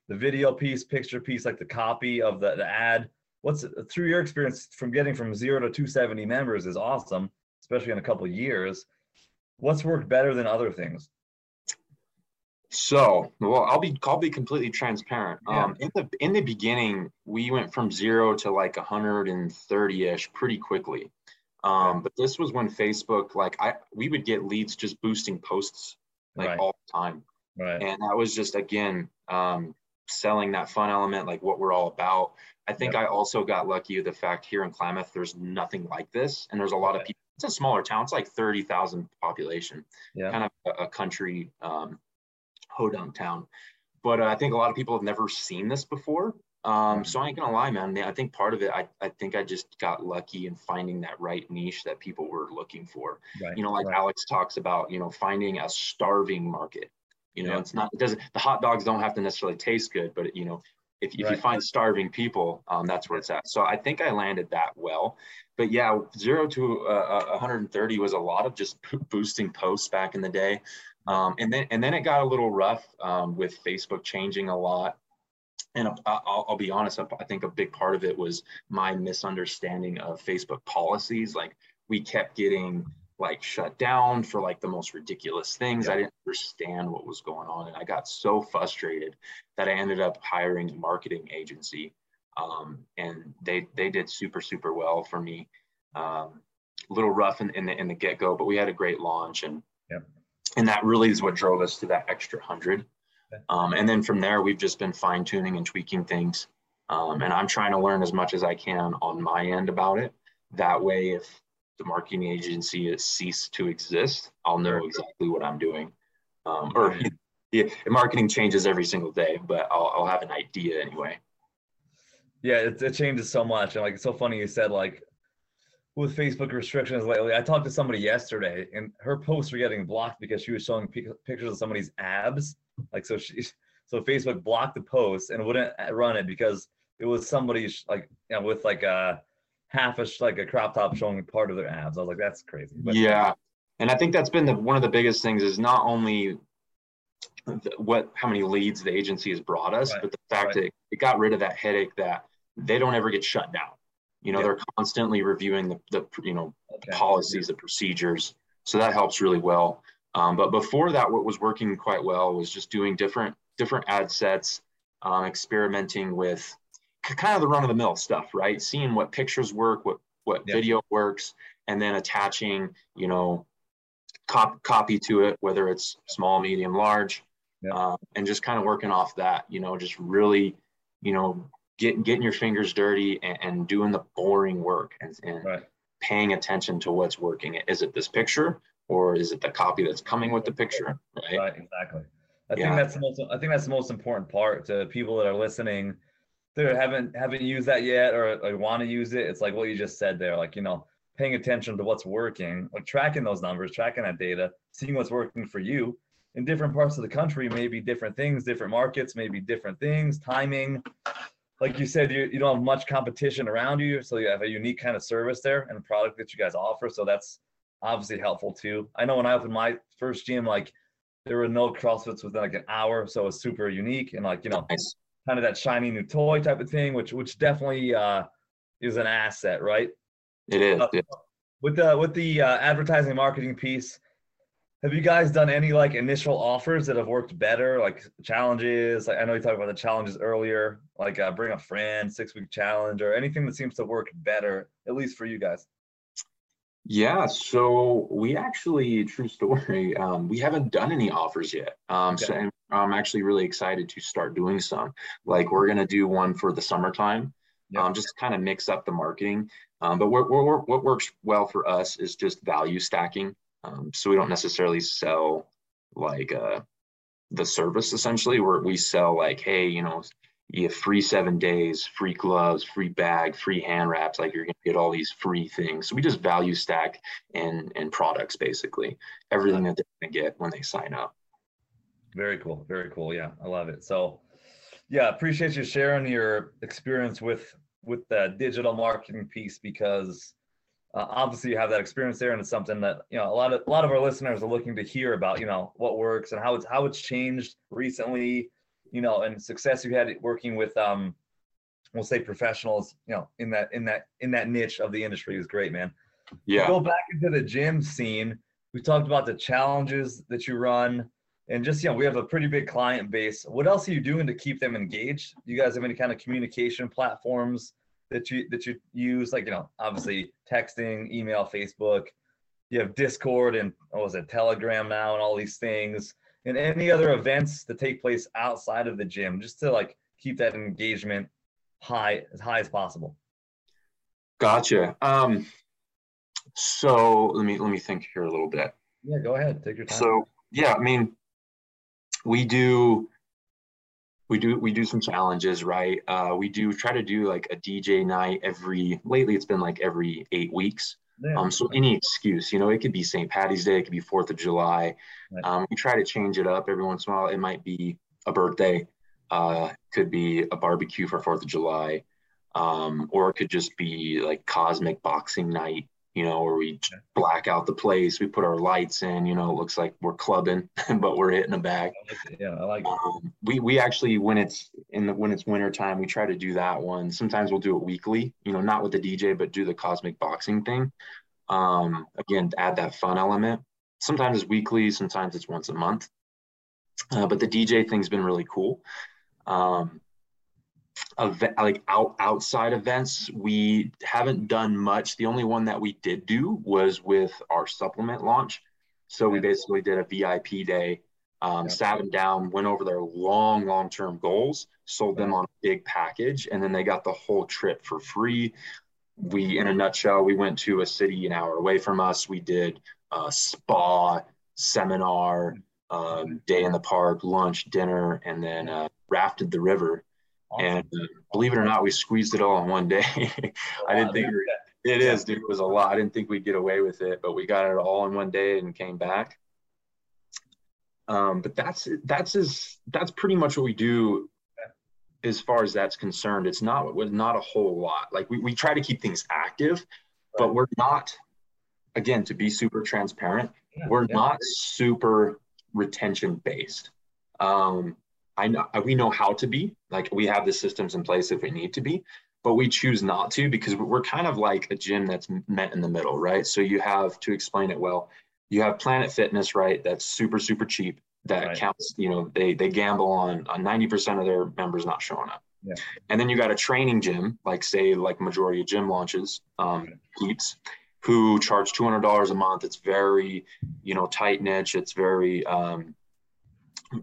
the video piece, picture piece, like the copy of the, the ad. What's through your experience from getting from zero to 270 members is awesome, especially in a couple of years. What's worked better than other things? So, well, I'll be I'll be completely transparent. Yeah. Um, in the in the beginning, we went from zero to like 130 ish pretty quickly. Um, but this was when Facebook, like I, we would get leads just boosting posts like Right. all the time, Right. and that was just again um, selling that fun element, like what we're all about. I think I also got lucky with the fact here in Klamath, there's nothing like this, and there's a lot of people. It's a smaller town. It's like 30,000 population Yeah. kind of a, a country um, hodunk town. But uh, I think a lot of people have never seen this before. Um, so I ain't gonna lie, man. I think part of it, I, I think I just got lucky in finding that right niche that people were looking for. Right. You know, like right. Alex talks about, you know, finding a starving market. You know, Yeah. it's not, it doesn't, the hot dogs don't have to necessarily taste good, but you know, if, if you find starving people, um, that's where it's at. So I think I landed that well. But yeah, zero to uh, uh, 130 was a lot of just boosting posts back in the day. Um, and then and then it got a little rough um, with Facebook changing a lot. And I'll, I'll be honest, I think a big part of it was my misunderstanding of Facebook policies. Like we kept getting like shut down for like the most ridiculous things. I didn't understand what was going on, and I got so frustrated that I ended up hiring a marketing agency, um, and they they did super super well for me. Um, a little rough in, in the in the get go, but we had a great launch, and Yep. and that really is what drove us to that extra hundred. Um, and then from there, we've just been fine tuning and tweaking things. Um, and I'm trying to learn as much as I can on my end about it. That way, if the marketing agency has ceased to exist, I'll know exactly what I'm doing. Um, or yeah, marketing changes every single day, but I'll, I'll have an idea anyway. Yeah, it, it changes so much. And like, it's so funny you said like with Facebook restrictions lately. I talked to somebody yesterday, and her posts were getting blocked because she was showing pic- pictures of somebody's abs. Like, so she, so Facebook blocked the post and wouldn't run it because it was somebody sh- like you know, with like a half a like a crop top showing part of their abs. I was like, that's crazy. But yeah, and I think that's been the one of the biggest things is not only the, what how many leads the agency has brought us, right. but the fact right. that it got rid of that headache that they don't ever get shut down. You know, they're constantly reviewing the, the you know okay. policies, the procedures. So that helps really well. Um, but before that, what was working quite well was just doing different different ad sets, um, experimenting with kind of the run of the mill stuff, right? Seeing what pictures work, what what video works, and then attaching, you know, cop, copy to it, whether it's small, medium, large, uh, and just kind of working off that. You know, just really, you know, getting getting your fingers dirty and, and doing the boring work and, and right. paying attention to what's working. Is it this picture or is it the copy that's coming with the picture? Right. Right. Exactly. I yeah. think that's the most. I think that's the most important part to people that are listening. That haven't haven't used that yet or like want to use it. It's like what you just said there. Like you know, paying attention to what's working, like tracking those numbers, tracking that data, seeing what's working for you. In different parts of the country, maybe different things, different markets, maybe different things, timing, like you said, you, you don't have much competition around you, so you have a unique kind of service there and product that you guys offer. So that's obviously helpful too. I know when I opened my first gym, like there were no CrossFits within like an hour, so it was super unique and like you know, nice. Kind of that shiny new toy type of thing, which which definitely uh, is an asset, right? It is. Uh, yeah. With the with the uh, advertising marketing piece, have you guys done any like initial offers that have worked better, like challenges? Like I know you talked about the challenges earlier, like uh, bring a friend, six week challenge, or anything that seems to work better, at least for you guys. Yeah, so we actually, true story, um, we haven't done any offers yet. Um, okay. So I'm actually really excited to start doing some. Like we're gonna do one for the summertime, yep. um, just kind of mix up the marketing. Um, but what, what, what works well for us is just value stacking. Um, so we don't necessarily sell like uh, the service essentially, where we sell like, hey, you know, you have free seven days, free gloves, free bag, free hand wraps. Like you're gonna get all these free things. So we just value stack and and products basically, everything that they're gonna get when they sign up. Very cool. Very cool. Yeah, I love it. So yeah, appreciate you sharing your experience with with the digital marketing piece because uh, obviously you have that experience there and it's something that you know a lot of a lot of our listeners are looking to hear about you know what works and how it's how it's changed recently you know and success you had working with um we'll say professionals you know in that in that in that niche of the industry is great man. Yeah. go back into the gym scene we talked about the challenges that you run and just you know we have a pretty big client base. What else are you doing to keep them engaged? Do you guys have any kind of communication platforms that you that you use? Like you know obviously texting email facebook. You have discord and what was it telegram now and all these things and any other events that take place outside of the gym just to like keep that engagement high as high as possible. Gotcha. Um so let me let me think here a little bit. Yeah go ahead. Take your time. So yeah i mean we do we do we do some challenges right? Uh, we do try to do like a dj night every lately it's been like every eight weeks yeah. um so any excuse you know it could be st patty's day it could be fourth of july right. um, we try to change it up every once in a while it might be a birthday uh could be a barbecue for fourth of july um or it could just be like cosmic boxing night you know, where we black out the place, we put our lights in, you know, it looks like we're clubbing, but we're hitting a bag. Yeah, I like um, we we actually when it's in the when it's winter time, we try to do that one. Sometimes we'll do it weekly, you know, not with the DJ, but do the cosmic boxing thing. Um, again, add that fun element. Sometimes it's weekly, sometimes it's once a month. Uh, but the DJ thing's been really cool. Um, event, like out outside events, we haven't done much. The only one that we did do was with our supplement launch. So we basically did a VIP day, um, yeah. sat them down, went over their long, long term goals, sold them on a big package, and then they got the whole trip for free. We, in a nutshell, we went to a city an hour away from us. We did a spa, seminar, um, day in the park, lunch, dinner, and then uh, rafted the river and uh, believe it or not, we squeezed it all in one day. I didn't think it is, dude. It was a lot. I didn't think we'd get away with it, but we got it all in one day and came back. Um, but that's that's as that's pretty much what we do as far as that's concerned. It's not was not a whole lot. Like we, we try to keep things active, right. but we're not again to be super transparent, yeah, we're yeah. not super retention based. Um, I know we know how to be like we have the systems in place if we need to be, but we choose not to because we're kind of like a gym that's met in the middle, right? So you have to explain it well. You have Planet Fitness, right? That's super super cheap. That right. counts. You know, they they gamble on ninety percent of their members not showing up. Yeah. And then you got a training gym, like say like majority of gym launches, um, Peeps, who charge two hundred dollars a month. It's very, you know, tight niche. It's very um,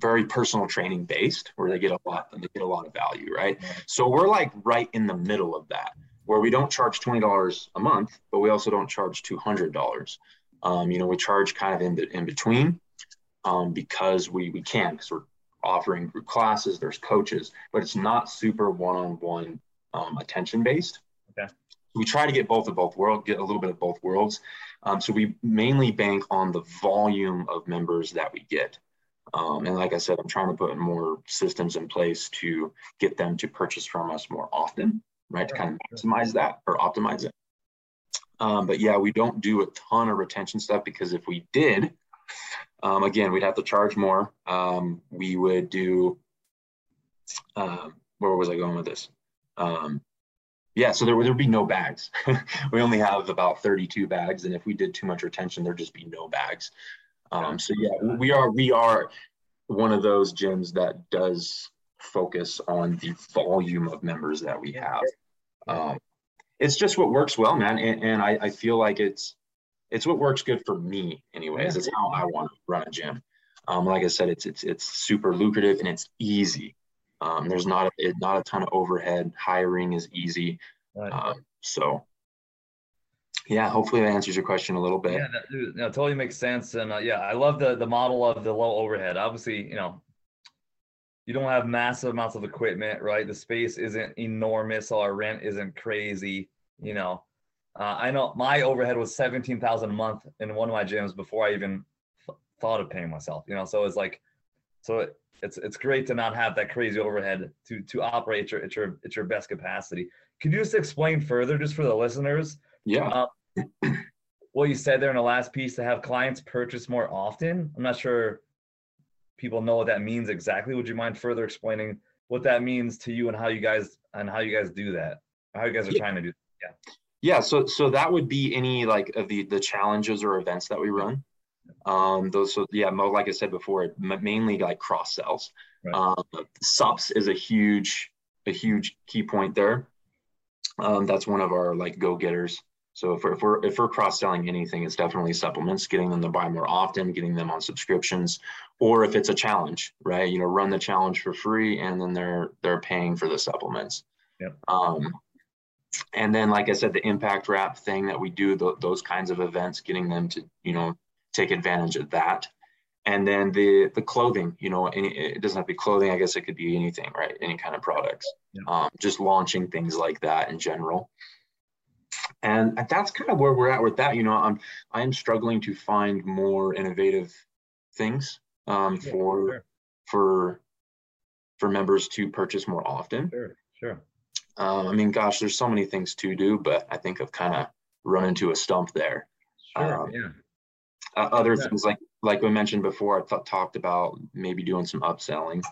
very personal training based where they get a lot and they get a lot of value right? So we're like right in the middle of that where we don't charge $20 a month but we also don't charge $200 um, you know we charge kind of in, in between um, because we we can because we're offering group classes there's coaches but it's not super one-on-one um, attention based. Okay. We try to get both of both world get a little bit of both worlds. Um, so we mainly bank on the volume of members that we get um, and like I said, I'm trying to put more systems in place to get them to purchase from us more often, right? To kind of maximize that or optimize it. Um, but yeah, we don't do a ton of retention stuff because if we did, um, again, we'd have to charge more. Um, we would do, um, where was I going with this? Um, yeah, so there would be no bags. we only have about 32 bags, and if we did too much retention, there'd just be no bags. Um, so yeah, we are we are one of those gyms that does focus on the volume of members that we have. Um, it's just what works well, man, and, and I, I, feel like it's it's what works good for me, anyways. It's how I want to run a gym. Um, like I said, it's it's it's super lucrative and it's easy. Um, there's not a, not a ton of overhead. Hiring is easy. Right. Um, so yeah, hopefully that answers your question a little bit. Yeah, that, totally makes sense. And uh, yeah, I love the the model of the low overhead. Obviously, you know, you don't have massive amounts of equipment, right? The space isn't enormous. so Our rent isn't crazy. You know, uh, I know my overhead was seventeen thousand a month in one of my gyms before I even th- thought of paying myself. You know, so it's like, so it, it's it's great to not have that crazy overhead to to operate at your at your at your best capacity. Could you just explain further, just for the listeners? Yeah. Uh, what you said there in the last piece to have clients purchase more often. I'm not sure people know what that means exactly. Would you mind further explaining what that means to you and how you guys and how you guys do that? How you guys are yeah. trying to do? That? Yeah. Yeah. So so that would be any like of the the challenges or events that we run. Um, those so yeah, like I said before, mainly like cross sells. Right. Um, SUPs is a huge a huge key point there. Um, that's one of our like go getters. So if we're, if we're, if we're cross-selling anything, it's definitely supplements, getting them to buy more often, getting them on subscriptions, or if it's a challenge, right? You know, run the challenge for free and then they're they're paying for the supplements. Yep. Um, and then, like I said, the impact wrap thing that we do, the, those kinds of events, getting them to, you know, take advantage of that. And then the the clothing, you know, any, it doesn't have to be clothing. I guess it could be anything, right? Any kind of products. Yeah. Um, just launching things like that in general and that's kind of where we're at with that. You know i'm i'm struggling to find more innovative things um, yeah, for sure. for for members to purchase more often. Sure sure. Um, i mean gosh there's so many things to do but i think i've kind of run into a stump there. Sure, um, yeah. uh, other yeah. things like like we mentioned before i th- talked about maybe doing some upselling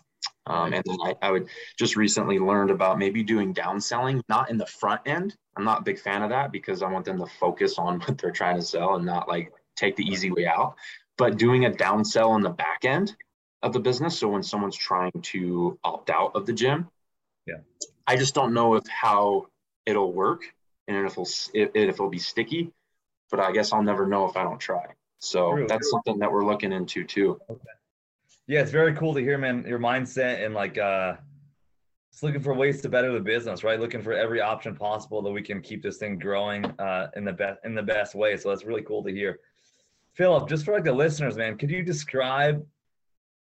um, and then I, I, would just recently learned about maybe doing downselling, not in the front end. I'm not a big fan of that because I want them to focus on what they're trying to sell and not like take the easy way out. But doing a downsell on the back end of the business. So when someone's trying to opt out of the gym, yeah, I just don't know if how it'll work and if it'll if, if it'll be sticky. But I guess I'll never know if I don't try. So True. that's something that we're looking into too. Okay yeah, it's very cool to hear, man, your mindset and like uh just looking for ways to better the business, right? Looking for every option possible that we can keep this thing growing uh in the best in the best way. So that's really cool to hear. Phillip, just for like the listeners, man, could you describe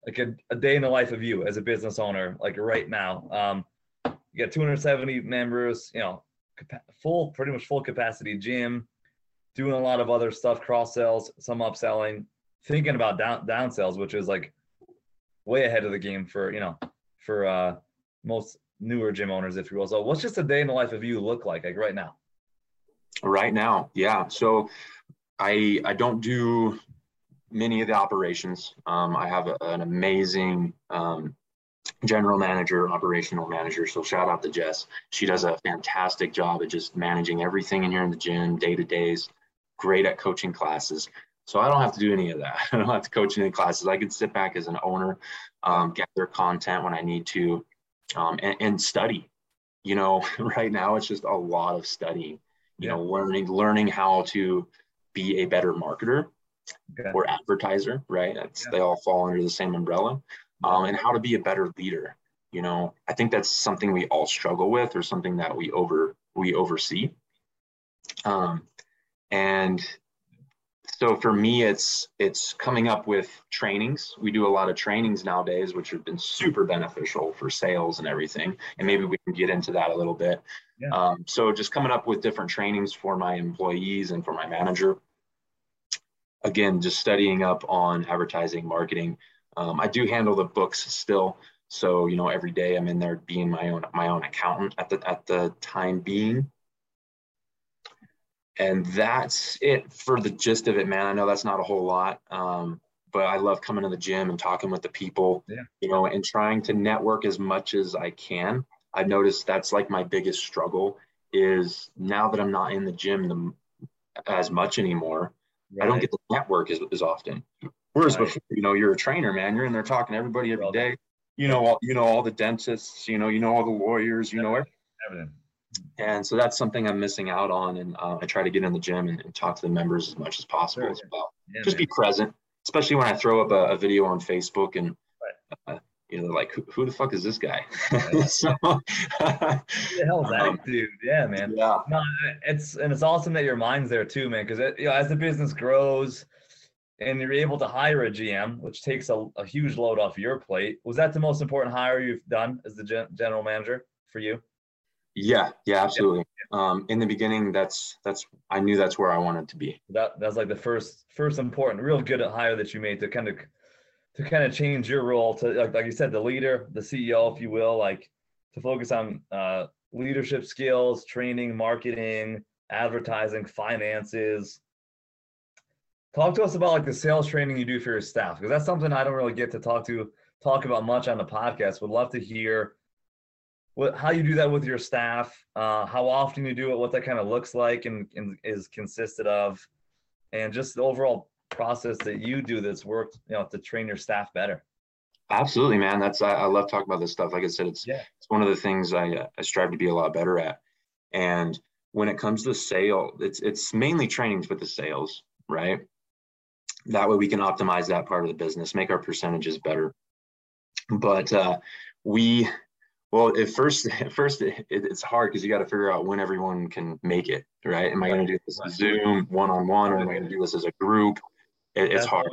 like a, a day in the life of you as a business owner, like right now? Um, you got 270 members, you know, full, pretty much full capacity gym, doing a lot of other stuff, cross sells, some upselling, thinking about down down sales, which is like way ahead of the game for you know for uh, most newer gym owners, if you will. So, what's just a day in the life of you look like, like right now? Right now, yeah. So, I I don't do many of the operations. Um, I have a, an amazing um, general manager, operational manager. So shout out to Jess. She does a fantastic job at just managing everything in here in the gym, day to days. Great at coaching classes. So I don't have to do any of that. I don't have to coach any classes. I can sit back as an owner, um, gather content when I need to, um, and, and, study. You know, right now it's just a lot of studying. You yeah. know, learning learning how to be a better marketer okay. or advertiser. Right? Yeah. They all fall under the same umbrella. Um, and how to be a better leader. You know, I think that's something we all struggle with, or something that we over we oversee. Um, and so for me it's it's coming up with trainings. We do a lot of trainings nowadays which have been super beneficial for sales and everything. And maybe we can get into that a little bit. Yeah. um, so just coming up with different trainings for my employees and for my manager. Again just studying up on advertising marketing. Um, i do handle the books still. So you know every day i'm in there being my own my own accountant at the at the time being and that's it for the gist of it, man. I know that's not a whole lot, um, but I love coming to the gym and talking with the people, yeah. you know, and trying to network as much as I can. I've noticed that's like my biggest struggle is now that I'm not in the gym the, as much anymore, right. I don't get to network as, as often. Whereas right. before, you know, you're a trainer, man. You're in there talking to everybody every day. You know, all, you know all the dentists. You know, you know all the lawyers. You know everything and so that's something I'm missing out on. And uh, I try to get in the gym and, and, talk to the members as much as possible sure. as well. Yeah, Just man. be present, especially when I throw up a, a video on Facebook and right. uh, you know, like who, who, the fuck is this guy? so, Who the hell that um, dude? Yeah, man. Yeah. No, it's and it's awesome that your mind's there too, man. Because you know, as the business grows, and you're able to hire a GM, which takes a, a huge load off your plate. Was that the most important hire you've done as the gen- general manager for you? Yeah, yeah, absolutely. Yeah. Um, in the beginning, that's that's I knew that's where I wanted to be. That that's like the first first important, real good hire that you made to kind of to kind of change your role to like like you said, the leader, the CEO, if you will, like to focus on uh, leadership skills, training, marketing, advertising, finances. Talk to us about like the sales training you do for your staff because that's something I don't really get to talk to talk about much on the podcast. Would love to hear what how you do that with your staff, uh, how often you do it, what that kind of looks like and, and is consisted of, and just the overall process that you do that's worked, you know, to train your staff better. Absolutely, man. That's I, I love talking about this stuff. Like I said, it's yeah. it's one of the things I uh, I strive to be a lot better at. And when it comes to sale, it's it's mainly trainings with the sales, right? That way we can optimize that part of the business, make our percentages better. But uh, we well, at first, at first it, it's hard because you got to figure out when everyone can make it, right? Am I going to do this Zoom one on one, or am I going to do this as a group? It, it's hard.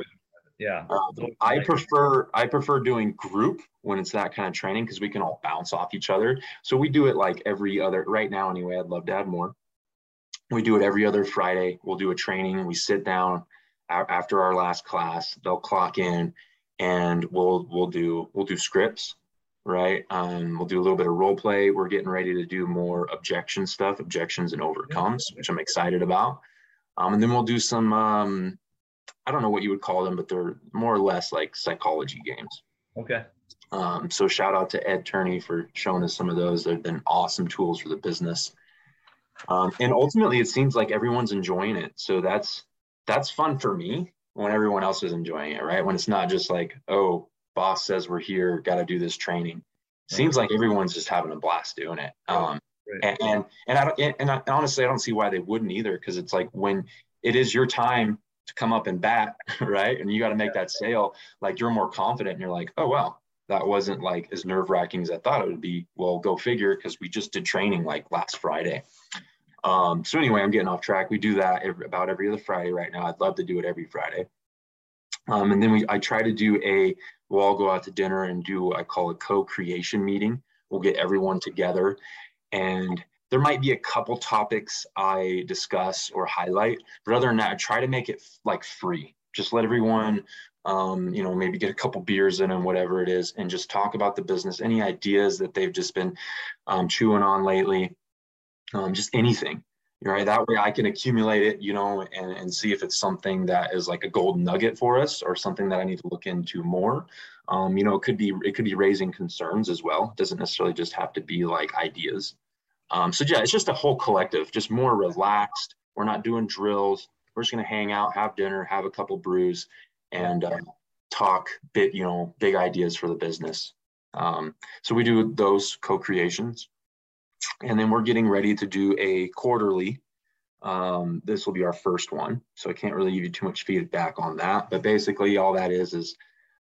Yeah. Um, I prefer I prefer doing group when it's that kind of training because we can all bounce off each other. So we do it like every other right now anyway. I'd love to add more. We do it every other Friday. We'll do a training. We sit down after our last class. They'll clock in, and we'll we'll do we'll do scripts right? Um, we'll do a little bit of role play. We're getting ready to do more objection stuff, objections and overcomes, which I'm excited about. Um, and then we'll do some, um, I don't know what you would call them, but they're more or less like psychology games. Okay. Um, so shout out to Ed Turney for showing us some of those. They've been awesome tools for the business. Um, and ultimately, it seems like everyone's enjoying it. So that's that's fun for me when everyone else is enjoying it, right? When it's not just like, oh, boss says we're here, got to do this training. Seems like everyone's just having a blast doing it. Um, and, and and I don't, and, I, honestly, I don't see why they wouldn't either, because it's like when it is your time to come up and bat, right? And you got to make that sale. Like you're more confident, and you're like, oh well, that wasn't like as nerve wracking as I thought it would be. Well, go figure, because we just did training like last Friday. Um, so anyway, I'm getting off track. We do that every, about every other Friday right now. I'd love to do it every Friday. Um, and then we, I try to do a We'll all go out to dinner and do what I call a co-creation meeting. We'll get everyone together and there might be a couple topics I discuss or highlight, but other than that, I try to make it like free. Just let everyone, um, you know, maybe get a couple beers in and whatever it is, and just talk about the business, any ideas that they've just been um, chewing on lately, um, just anything right. That way i can accumulate it you know and, and see if it's something that is like a gold nugget for us or something that i need to look into more. Um, you know it could be it could be raising concerns as well. It doesn't necessarily just have to be like ideas. Um, so yeah it's just a whole collective just more relaxed. We're not doing drills. We're just going to hang out have dinner have a couple brews and uh, talk bit you know big ideas for the business. Um, so we do those co-creations and then we're getting ready to do a quarterly. Um, this will be our first one, so I can't really give you too much feedback on that. But basically, all that is is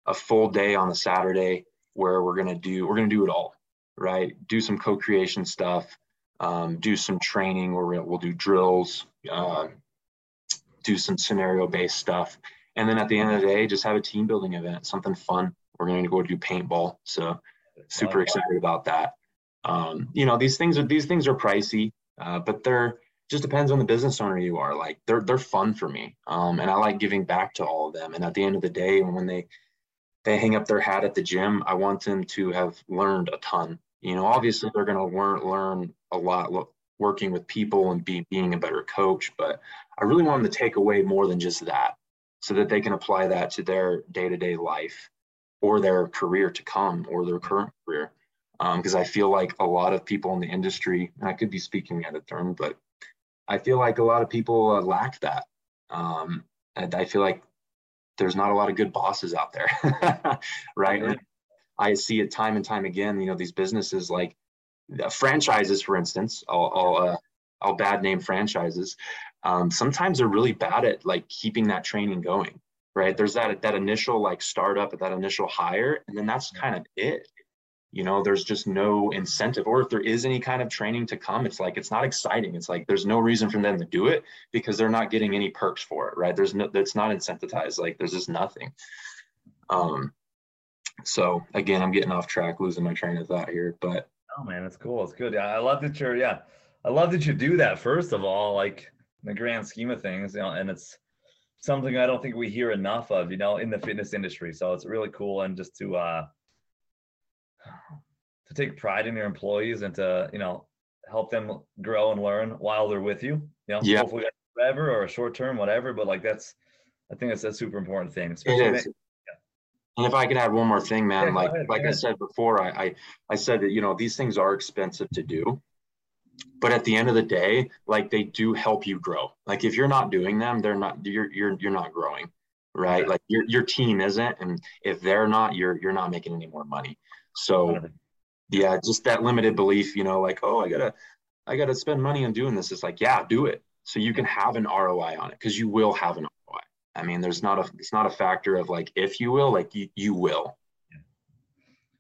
a full day on a Saturday where we're gonna do we're gonna do it all, right? Do some co-creation stuff, um, do some training where we'll do drills, uh, do some scenario-based stuff, and then at the end of the day, just have a team building event, something fun. We're going to go do paintball, so super excited about that. Um, you know, these things are these things are pricey, uh, but they're just depends on the business owner you are. Like they're they're fun for me, um, and I like giving back to all of them. And at the end of the day, when they they hang up their hat at the gym, I want them to have learned a ton. You know, obviously they're going to learn learn a lot working with people and be, being a better coach, but I really want them to take away more than just that, so that they can apply that to their day to day life or their career to come or their current career because um, I feel like a lot of people in the industry, and I could be speaking out of turn, but I feel like a lot of people uh, lack that. Um, and I feel like there's not a lot of good bosses out there, right? Mm-hmm. I see it time and time again. You know, these businesses like uh, franchises, for instance, I'll I'll, uh, I'll bad name franchises. Um, sometimes they're really bad at like keeping that training going, right? There's that that initial like startup, at that initial hire, and then that's kind of it you know there's just no incentive or if there is any kind of training to come it's like it's not exciting. It's like there's no reason for them to do it because they're not getting any perks for it right? There's no it's not incentivized. Like there's just nothing. Um so again i'm getting off track losing my train of thought here but oh man it's cool. It's good. Yeah i love that you're yeah i love that you do that first of all like in the grand scheme of things you know and it's something i don't think we hear enough of you know in the fitness industry. So it's really cool and just to uh to take pride in your employees and to you know help them grow and learn while they're with you. You know, yeah. hopefully forever or a short term, whatever. But like that's, I think that's a super important thing. Especially it is. And if I could add one more thing, man, yeah, like ahead, like I said before, I, I I said that you know these things are expensive to do, but at the end of the day, like they do help you grow. Like if you're not doing them, they're not you're you're you're not growing, right? Yeah. Like your your team isn't, and if they're not, you're you're not making any more money. So yeah, just that limited belief, you know, like, oh, I gotta, I gotta spend money on doing this. It's like, yeah, do it. So you can have an ROI on it because you will have an ROI. I mean, there's not a, it's not a factor of like, if you will, like you, you will.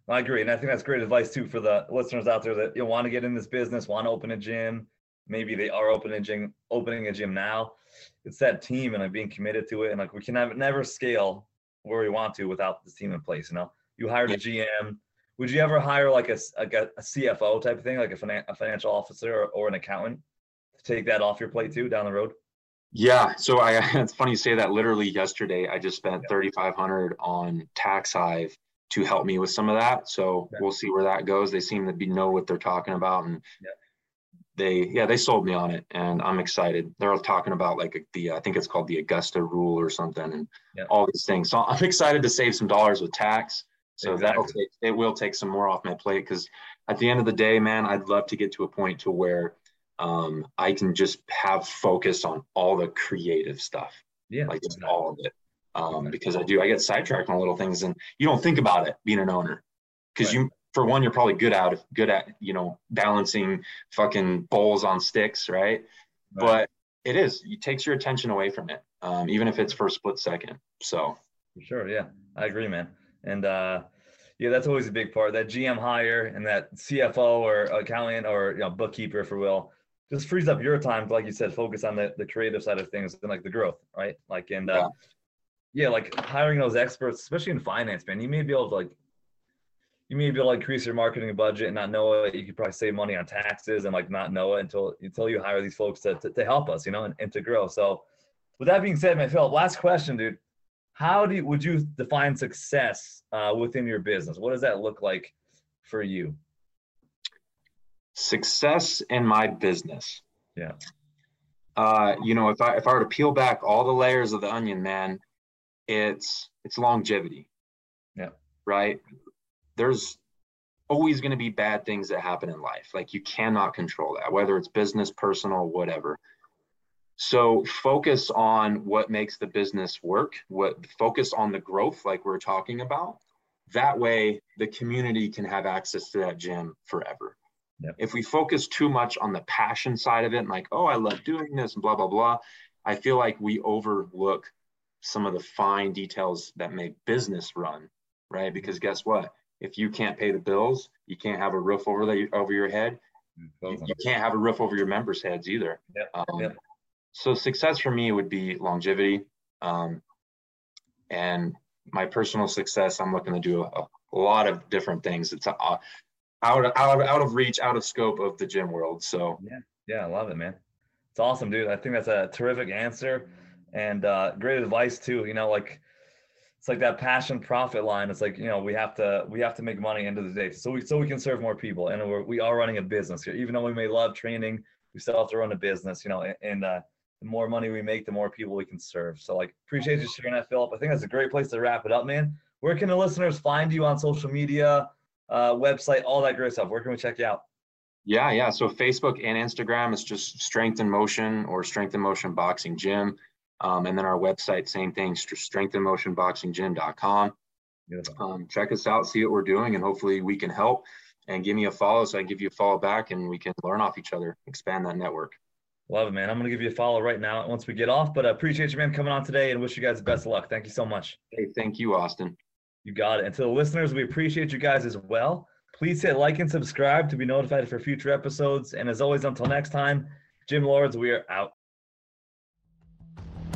I agree. And I think that's great advice too for the listeners out there that you want to get in this business, want to open a gym. Maybe they are opening a gym, opening a gym now. It's that team and like being committed to it. And like we can have, never scale where we want to without this team in place. You know, you hired a GM, would you ever hire like a, a, a CFO type of thing, like a, finan- a financial officer or, or, an accountant to take that off your plate too down the road? Yeah. So I, it's funny you say that literally yesterday, I just spent yeah. 3,500 on TaxHive to help me with some of that. So we'll see where that goes. They seem to be know what they're talking about. And yeah. they, yeah, they sold me on it and I'm excited. They're talking about like the, I think it's called the Augusta rule or something and all these things. So I'm excited to save some dollars with tax so exactly. that'll take it will take some more off my plate because at the end of the day, man, I'd love to get to a point to where um, I can just have focus on all the creative stuff. Yeah, like just all of it. Um, because I do, I get sidetracked on little things, and you don't think about it being an owner, because right. you, for one, you're probably good at good at you know balancing fucking bowls on sticks, right? right. But it is, it takes your attention away from it, um, even if it's for a split second. So. For sure, yeah, I agree, man. And uh, yeah, that's always a big part. That GM hire and that CFO or accountant or you know, bookkeeper, if you will, just frees up your time to, like you said, focus on the, the creative side of things and like the growth, right? Like, and uh, yeah. yeah, like hiring those experts, especially in finance, man, you may be able to like, you may be able to increase your marketing budget and not know it. You could probably save money on taxes and like not know it until until you hire these folks to, to, to help us, you know, and, and to grow. So with that being said, man, Phil, last question, dude how do you, would you define success uh, within your business? What does that look like for you? Success in my business. Yeah. Uh, you know, if I if I were to peel back all the layers of the onion, man, it's it's longevity. Yeah. Right. There's always going to be bad things that happen in life. Like you cannot control that, whether it's business, personal, whatever. So focus on what makes the business work, what focus on the growth like we're talking about. That way the community can have access to that gym forever. Yep. If we focus too much on the passion side of it, and like, oh, I love doing this and blah, blah, blah, I feel like we overlook some of the fine details that make business run, right? Because guess what? If you can't pay the bills, you can't have a roof over the over your head. You, you can't have a roof over your members' heads either. Yep. Um, Yep. So success for me would be longevity, um, and my personal success. I'm looking to do a, a lot of different things. It's uh, out of, out out of reach, out of scope of the gym world. So Yeah, yeah, I love it, man. It's awesome, dude. I think that's a terrific answer and uh, great advice too. You know, like it's like that passion profit line. It's like you know we have to we have to make money end of the day, so we so we can serve more people. And we're, we are running a business here, even though we may love training, we still have to run a business. You know, and, and uh, the more money we make, the more people we can serve. So like appreciate you sharing that, Phillip. I think that's a great place to wrap it up, man. Where can the listeners find you on social media, uh, website, all that great stuff? Where can we check you out? Yeah, yeah. So Facebook and Instagram is just Strength in Motion or Strength in Motion Boxing Gym. Um, and then our website, same thing, strength and strengthinmotionboxinggym.com. Beautiful. Um, check us out, see what we're doing, and hopefully we can help. And give me a follow so I can give you a follow back and we can learn off each other, expand that network. Love it, man. I'm going to give you a follow right now once we get off, but I appreciate you, man, coming on today and wish you guys the best of luck. Thank you so much. Hey, thank you, Austin. You got it. And to the listeners, we appreciate you guys as well. Please hit like and subscribe to be notified for future episodes. And as always, until next time, Gym Lords, we are out.